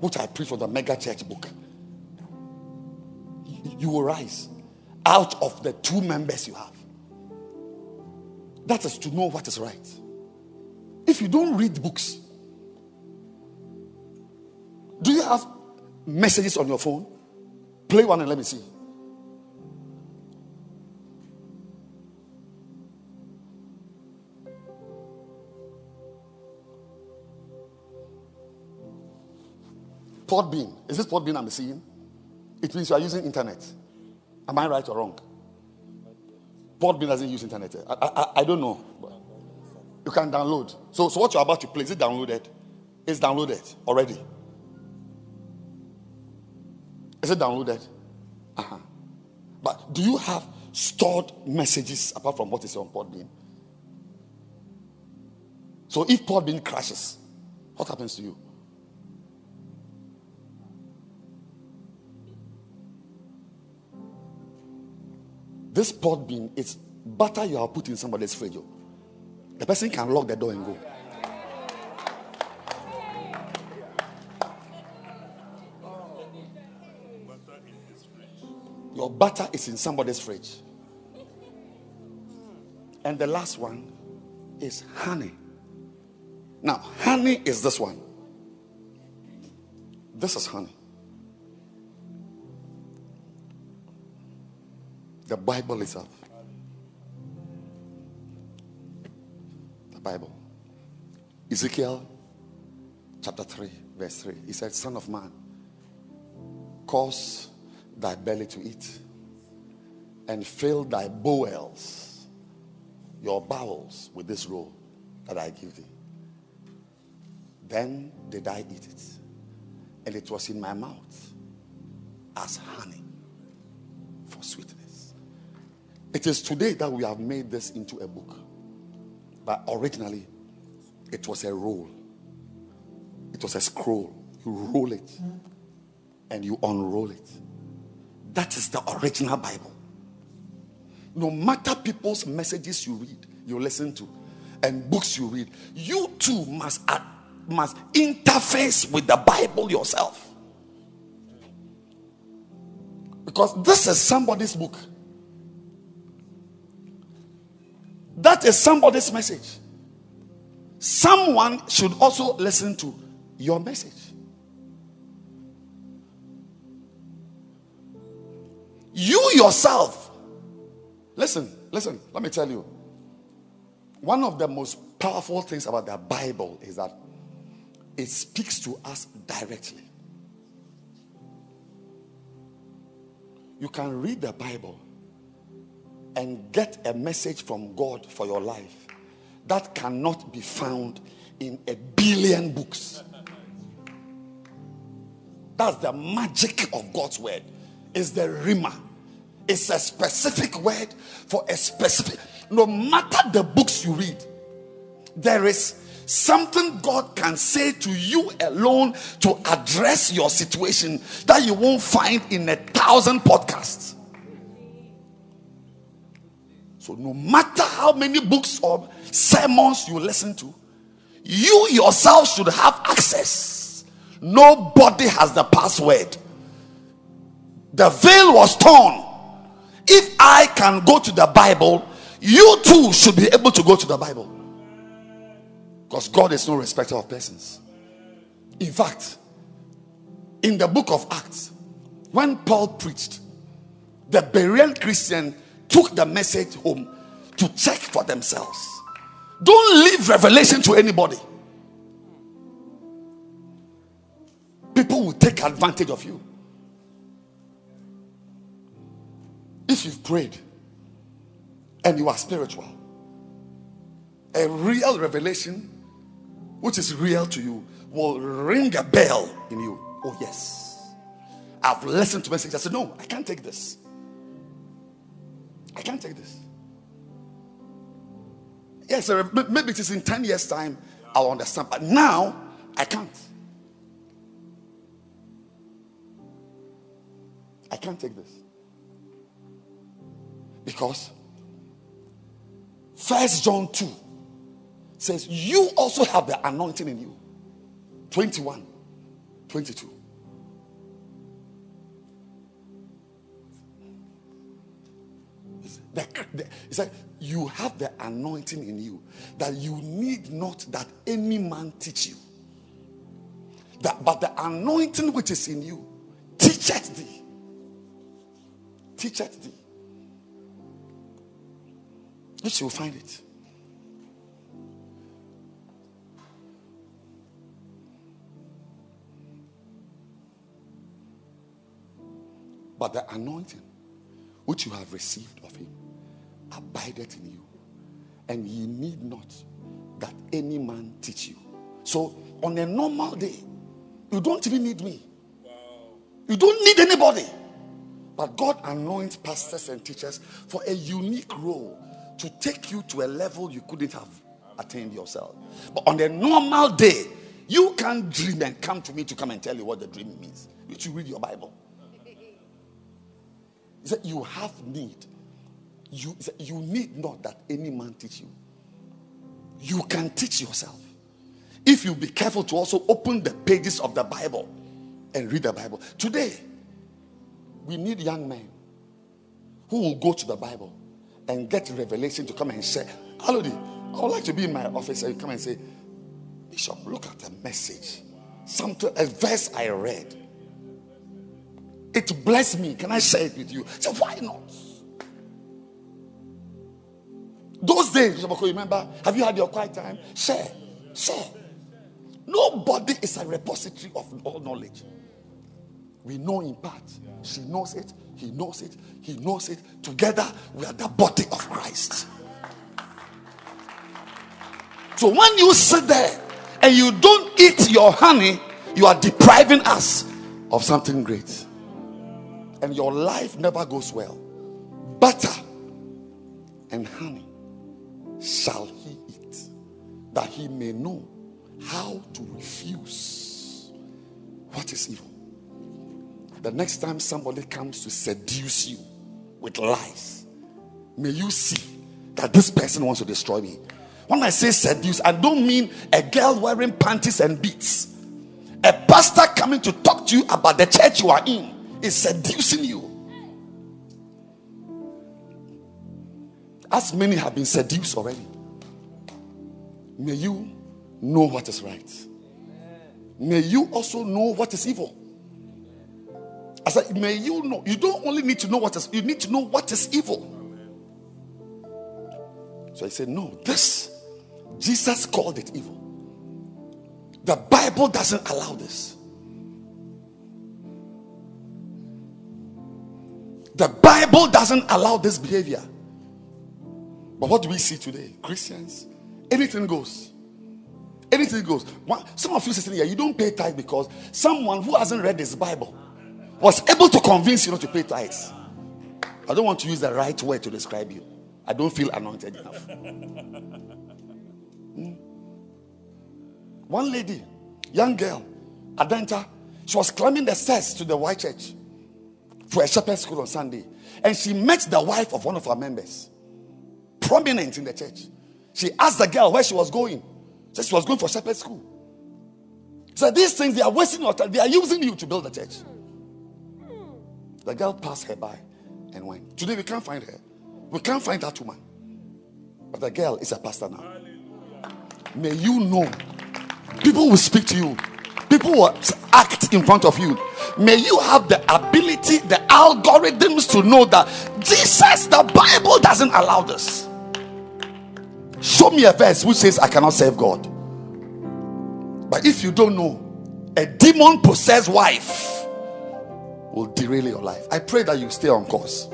which I preach from the mega church book, you- you will rise out of the two members you have. That is to know what is right. If you don't read books, do you have messages on your phone? Play one and let me see. Port bean. Is this Podbean bean I'm seeing? It means you are using internet. Am I right or wrong? Podbean doesn't use internet. I, I, I don't know. You can download. So, so what you're about to play, is it downloaded? It's downloaded already. Is it downloaded? Uh-huh. But do you have stored messages apart from what is on Podbean? So if Podbean crashes, what happens to you? This Podbean is butter you have put in somebody's fridge. oh. The person can lock the door and go. Your butter is in somebody's fridge. And the last one is honey. Now, honey is this one. This is honey. The Bible itself. The Bible. Ezekiel chapter 3, verse 3. He said, Son of man, cause thy belly to eat and fill thy bowels, your bowels, with this roll that I give thee. Then did I eat it, and it was in my mouth as honey for sweetness. It is today that we have made this into a book, but originally it was a roll, it was a scroll. You roll it and you unroll it. That is the original Bible. No matter people's messages you read, you listen to, and books you read, you too must, uh, must interface with the Bible yourself. Because this is somebody's book. That is somebody's message. Someone should also listen to your message. You yourself, listen, listen, let me tell you. One of the most powerful things about the Bible is that it speaks to us directly. You can read the Bible and get a message from God for your life that cannot be found in a billion books. That's the magic of God's word. It's the rhema. It's a specific word for a specific. No matter the books you read, there is something God can say to you alone to address your situation that you won't find in a thousand podcasts. So, no matter how many books or sermons you listen to, you yourself should have access. Nobody has the password. The veil was torn. If I can go to the Bible, you too should be able to go to the Bible. Because God is no respecter of persons. In fact, in the book of Acts, when Paul preached, the Berean Christian took the message home to check for themselves. Don't leave revelation to anybody. People will take advantage of you. If you've prayed and you are spiritual, a real revelation, which is real to you, will ring a bell in you. Oh, yes. I've listened to messages. I said, No, I can't take this. I can't take this. Yes, sir, maybe it is in 10 years' time, I'll understand. But now, I can't. I can't take this. Because First John 2 says, You also have the anointing in you. 21, 22. He said, You have the anointing in you that you need not that any man teach you. That, but the anointing which is in you teacheth thee. Teacheth thee. Yes, you'll find it. But the anointing which you have received of him abideth in you, and ye need not that any man teach you. So, on a normal day, you don't even need me. You don't need anybody. But God anoints pastors and teachers for a unique role to take you to a level you couldn't have attained yourself. But on a normal day, you can't dream and come to me to come and tell you what the dream means. You should read your Bible. He said, You have need. You, you need not that any man teach you. You can teach yourself. If you be careful to also open the pages of the Bible and read the Bible. Today, we need young men who will go to the Bible and get revelation to come and share. Alodi, I would like to be in my office and come and say, Bishop, look at the message. Something, a verse I read. It blessed me. Can I share it with you? So why not? Those days, remember? Have you had your quiet time? Share. Share. Nobody is a repository of all knowledge. We know in part. She knows it. He knows it. He knows it. Together, we are the body of Christ. So when you sit there and you don't eat your honey, you are depriving us of something great. And your life never goes well. Butter and honey shall he eat, that he may know how to refuse what is evil. The next time somebody comes to seduce you with lies, may you see that this person wants to destroy me. When I say seduce, I don't mean a girl wearing panties and beads. A pastor coming to talk to you about the church you are in is seducing you. As many have been seduced already. May you know what is right. May you also know what is evil. I said, may you know. You don't only need to know what is, you need to know what is evil. So I said, no, this, Jesus called it evil. The Bible doesn't allow this. The Bible doesn't allow this behavior. But what do we see today? Christians, anything goes. Anything goes. Some of you sitting here, you don't pay tithe because someone who hasn't read this Bible was able to convince you not to pay tithes. I don't want to use the right word to describe you. I don't feel anointed enough. Hmm. One lady, young girl, Adenta, she was climbing the stairs to the white church for a shepherd school on Sunday. And she met the wife of one of our members, prominent in the church. She asked the girl where she was going. Said she was going for shepherd school. So these things they are wasting your time. They are using you to build the church. The girl passed her by and went. Today we can't find her. We can't find that woman. But the girl is a pastor now. May you know. People will speak to you. People will act in front of you. May you have the ability, the algorithms to know that Jesus, the Bible doesn't allow this. Show me a verse which says, I cannot serve God. But if you don't know, a demon possessed wife will derail your life. I pray that you stay on course.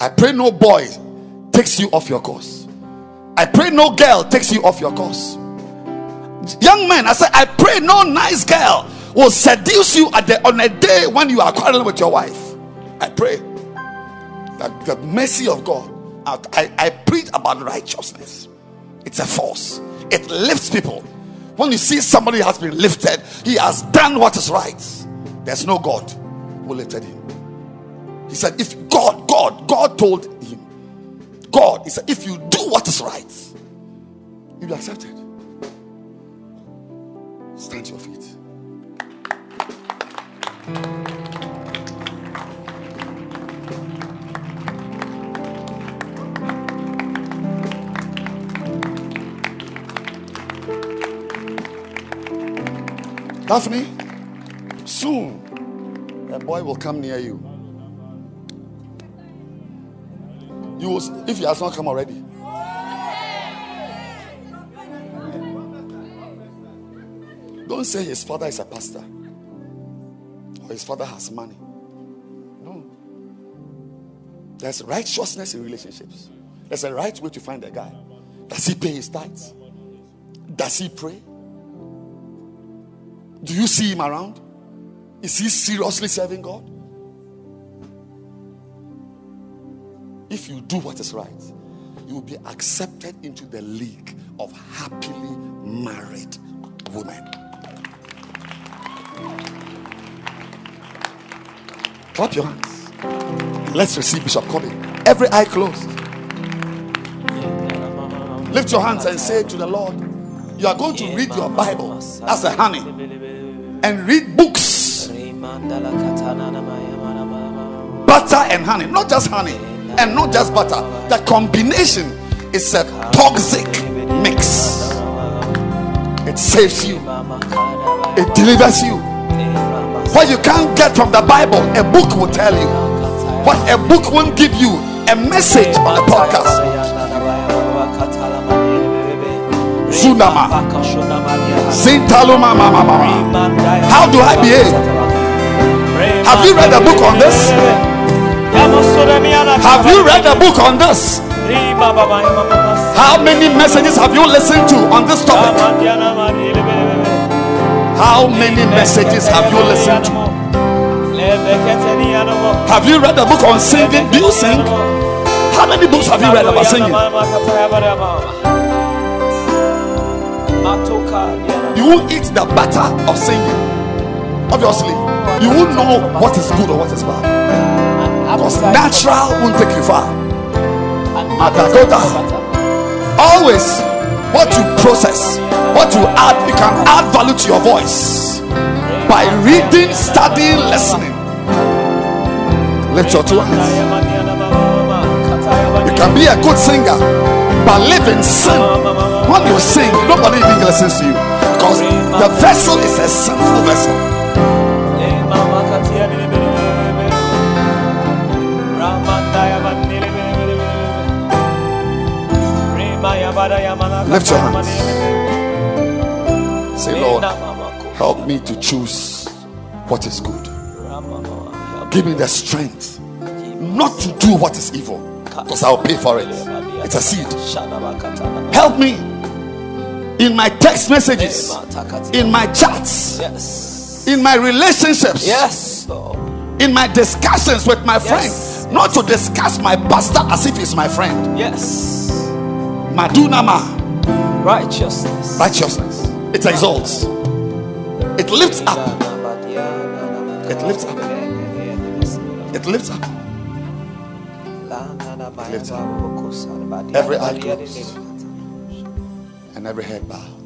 I pray no boy takes you off your course. I pray no girl takes you off your course. Young man, I say, I pray no nice girl will seduce you at the, on a day when you are quarreling with your wife. I pray that the mercy of God. I, I preach about righteousness. It's a force. It lifts people. When you see somebody has been lifted, he has done what is right. There's no God who lifted him. He said, If God, God, God told him, God, he said, if you do what is right, you'll be accepted. Stand to your feet. Daphne, soon a boy will come near you. You will, if he has not come already. Don't say his father is a pastor or his father has money. No. There's righteousness in relationships. There's a right way to find a guy. Does he pay his tithes? Does he pray? Do you see him around? Is he seriously serving God? If you do what is right, you will be accepted into the league of happily married women. Clap your hands. Let's receive Bishop Kobe. Every eye closed. Lift your hands and say to the Lord, You are going to read your Bible. That's the honey. And read books. Butter and honey. Not just honey and not just butter. The combination is a toxic mix. It saves you. It delivers you. What you can't get from the Bible, a book will tell you. What a book won't give you, a message on a podcast. Zunama. How do I behave? Have you read a book on this? Have you read a book on this? How many messages have you listened to on this topic? How many messages have you listened to? Have you read a book on singing? Do you sing? How many books have you read about singing? You won't eat the butter of singing. Obviously, you won't know what is good or what is bad. Because natural won't take you far. Always, what you process, what you add, you can add value to your voice by reading, studying, listening. Lift your two hands. You can be a good singer, but live in sin. When you sing, nobody even listens to you because the vessel is a sinful vessel. Lift your hands. Say, Lord, help me to choose what is good. Give me the strength not to do what is evil because I'll pay for it. It's a seed. Help me in my text messages, in my chats, Yes. in my relationships, Yes, in my discussions with my Yes. friends. Not to discuss my pastor as if he's my friend. Yes. Madunama, Righteousness. righteousness. It exalts, it lifts up, It lifts up. it lifts up. lifts Every eye closed. And every head bowed.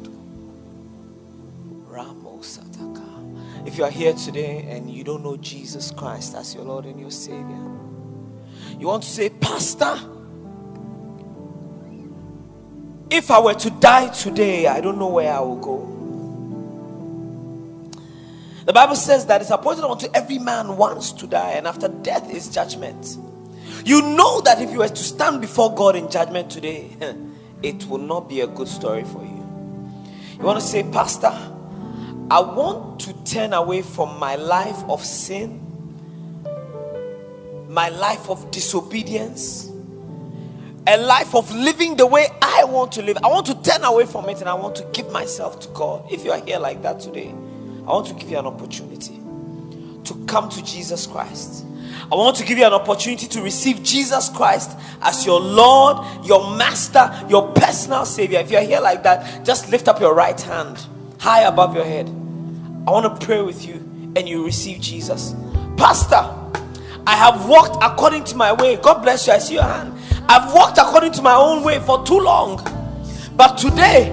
If you are here today and you don't know Jesus Christ as your Lord and your Savior, you want to say, Pastor, if I were to die today, I don't know where I will go. The Bible says that it's appointed unto every man once to die, and after death is judgment. You know that if you were to stand before God in judgment today, it will not be a good story for you. You want to say, Pastor, I want to turn away from my life of sin, my life of disobedience, a life of living the way I want to live. I want to turn away from it and I want to give myself to God. If you are here like that today, I want to give you an opportunity to come to Jesus Christ. I want to give you an opportunity to receive Jesus Christ as your Lord, your Master, your personal Savior. If you're here like that, just lift up your right hand high above your head. I want to pray with you and you receive Jesus. Pastor, I have walked according to my way. God bless you. I see your hand. I've walked according to my own way for too long. But today,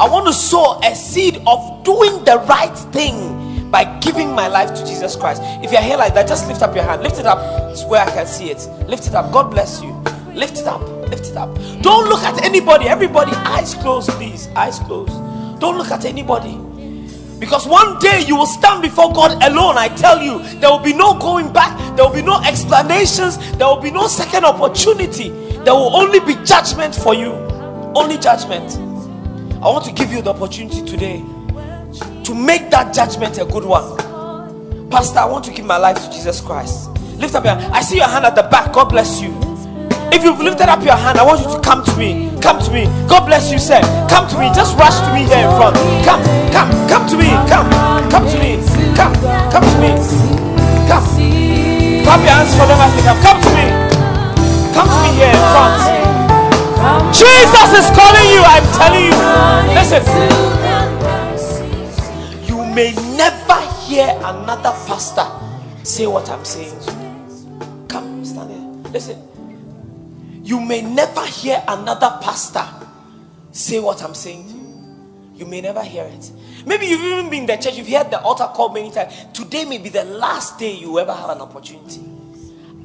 I want to sow a seed of doing the right thing by giving my life to Jesus Christ. If you're here like that, just lift up your hand. Lift it up it's where I can see it. Lift it up. God bless you. Lift it up. Lift it up. Don't look at anybody. Everybody, eyes closed, please. Eyes closed. Don't look at anybody. Because one day you will stand before God alone. I tell you, there will be no going back, there will be no explanations, there will be no second opportunity. There will only be judgment for you. Only judgment. I want to give you the opportunity today to make that judgment a good one. Pastor, I want to give my life to Jesus Christ. Lift up your hand. I see your hand at the back. God bless you. If you've lifted up your hand, I want you to come to me. Come to me. God bless you, sir. Come to me. Just rush to me here in front. Come, come, come to me. Come, come to me. Come, come to me. Come. Clap your hands for them as they come. Come to me. Come to me here in front. Jesus is calling you. I'm telling you. Listen. May never hear another pastor say what I'm saying. Come, stand here. Listen. You may never hear another pastor say what I'm saying. You may never hear it. Maybe you've even been in the church, you've heard the altar call many times. Today may be the last day you ever have an opportunity.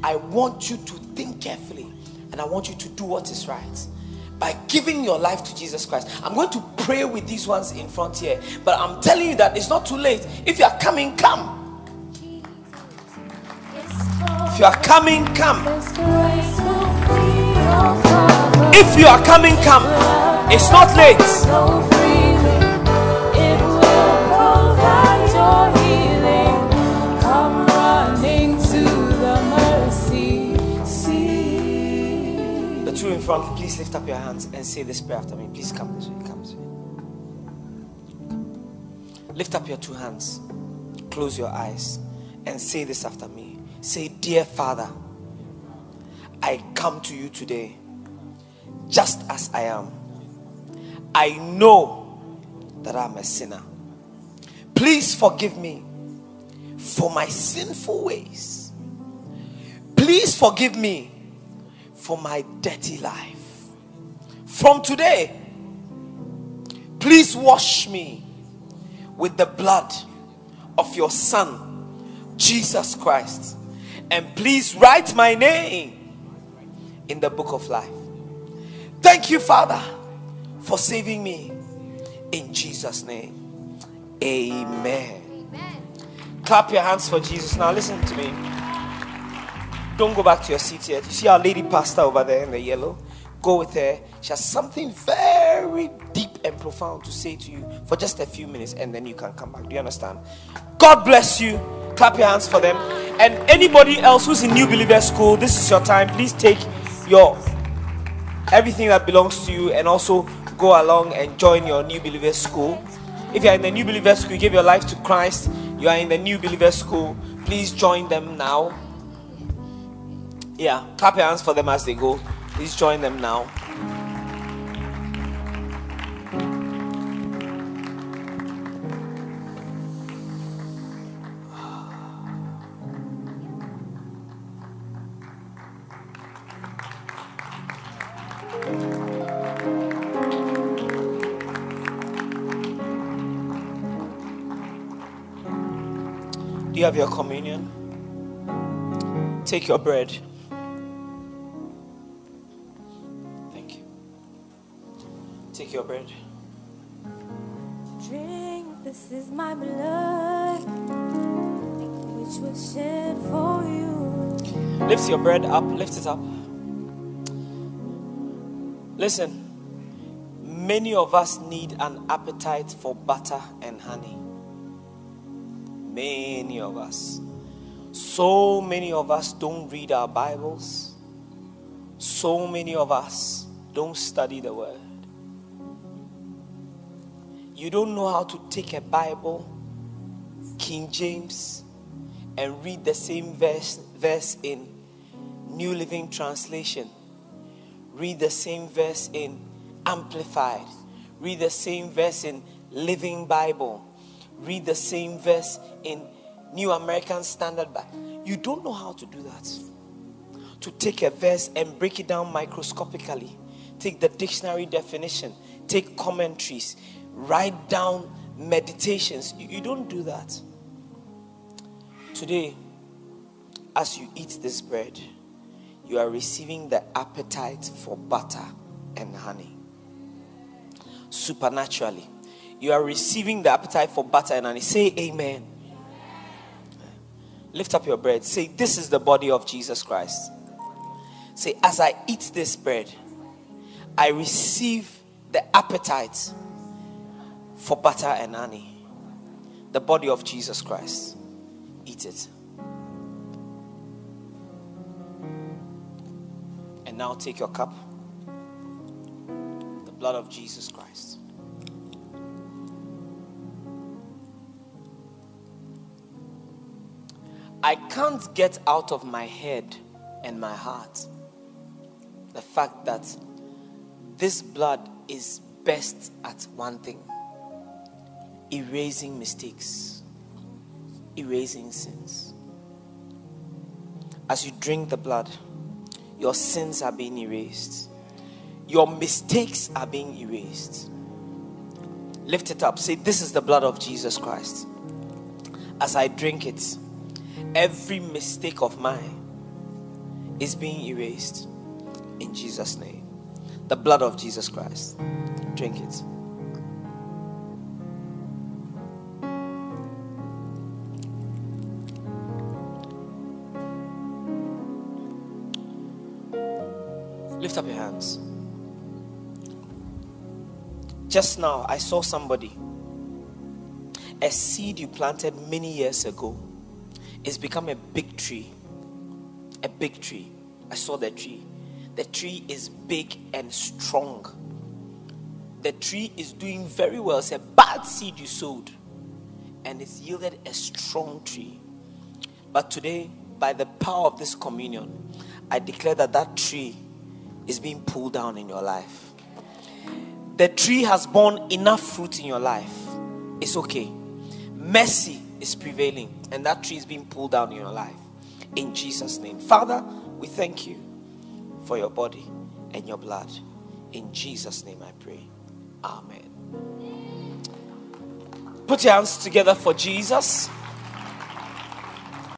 I want you to think carefully and I want you to do what is right by giving your life to Jesus Christ. I'm going to pray with these ones in front here, but I'm telling you that it's not too late. If you are coming, come. If you are coming, come. If you are coming, come. It's not late. Please lift up your hands and say this prayer after me. Please come this way. Come this way. Lift up your two hands. Close your eyes and say this after me. Say, Dear Father, I come to you today just as I am. I know that I'm a sinner. Please forgive me for my sinful ways. Please forgive me for my dirty life. From today, please wash me with the blood of your Son, Jesus Christ. And please write my name in the book of life. Thank you, Father, for saving me. In Jesus' name, amen. Clap your hands for Jesus. Now, listen to me. Don't go back to your seat yet. You see our lady pastor over there in the yellow? Go with her. She has something very deep and profound to say to you for just a few minutes, and then you can come back. Do you understand? God bless you. Clap your hands for them. And anybody else who's in New Believer School, this is your time. Please take your everything that belongs to you and also go along and join your New Believer School. If you are in the New Believer School, you give your life to Christ, you are in the New Believer School, please join them now. Yeah, clap your hands for them as they go. Please join them now. Do you have your communion? Take your bread. Your bread up. Lift it up. Listen, many of us need an appetite for butter and honey. Many of us. So many of us don't read our Bibles. So many of us don't study the Word. You don't know how to take a Bible, King James, and read the same verse, verse in New Living Translation. Read the same verse in Amplified. Read the same verse in Living Bible. Read the same verse in New American Standard Bible. You don't know how to do that. To take a verse and break it down microscopically, take the dictionary definition, take commentaries, write down meditations. You, don't do that. Today, as you eat this bread, you are receiving the appetite for butter and honey. Supernaturally, you are receiving the appetite for butter and honey. Say amen. Lift up your bread. Say, This is the body of Jesus Christ. Say, As I eat this bread, I receive the appetite for butter and honey. The body of Jesus Christ. Eat it. And now take your cup. The blood of Jesus Christ. I can't get out of my head and my heart the fact that this blood is best at one thing erasing mistakes, erasing sins. As you drink the blood, your sins are being erased, your mistakes are being erased. Lift it up. Say, This is the blood of Jesus Christ. As I drink it, every mistake of mine is being erased in Jesus' name. The blood of Jesus Christ. Drink it. Hands. Just now, I saw somebody. A seed you planted many years ago it's become a big tree. A big tree. I saw the tree. The tree is big and strong. The tree is doing very well. It's a bad seed you sowed, and it's yielded a strong tree. But today, by the power of this communion, I declare that that tree is being pulled down in your life. The tree has borne enough fruit in your life. It's okay. Mercy is prevailing, and that tree is being pulled down in your life. In Jesus' name. Father, we thank you for your body and your blood. In Jesus' name I pray. Amen. Put your hands together for Jesus.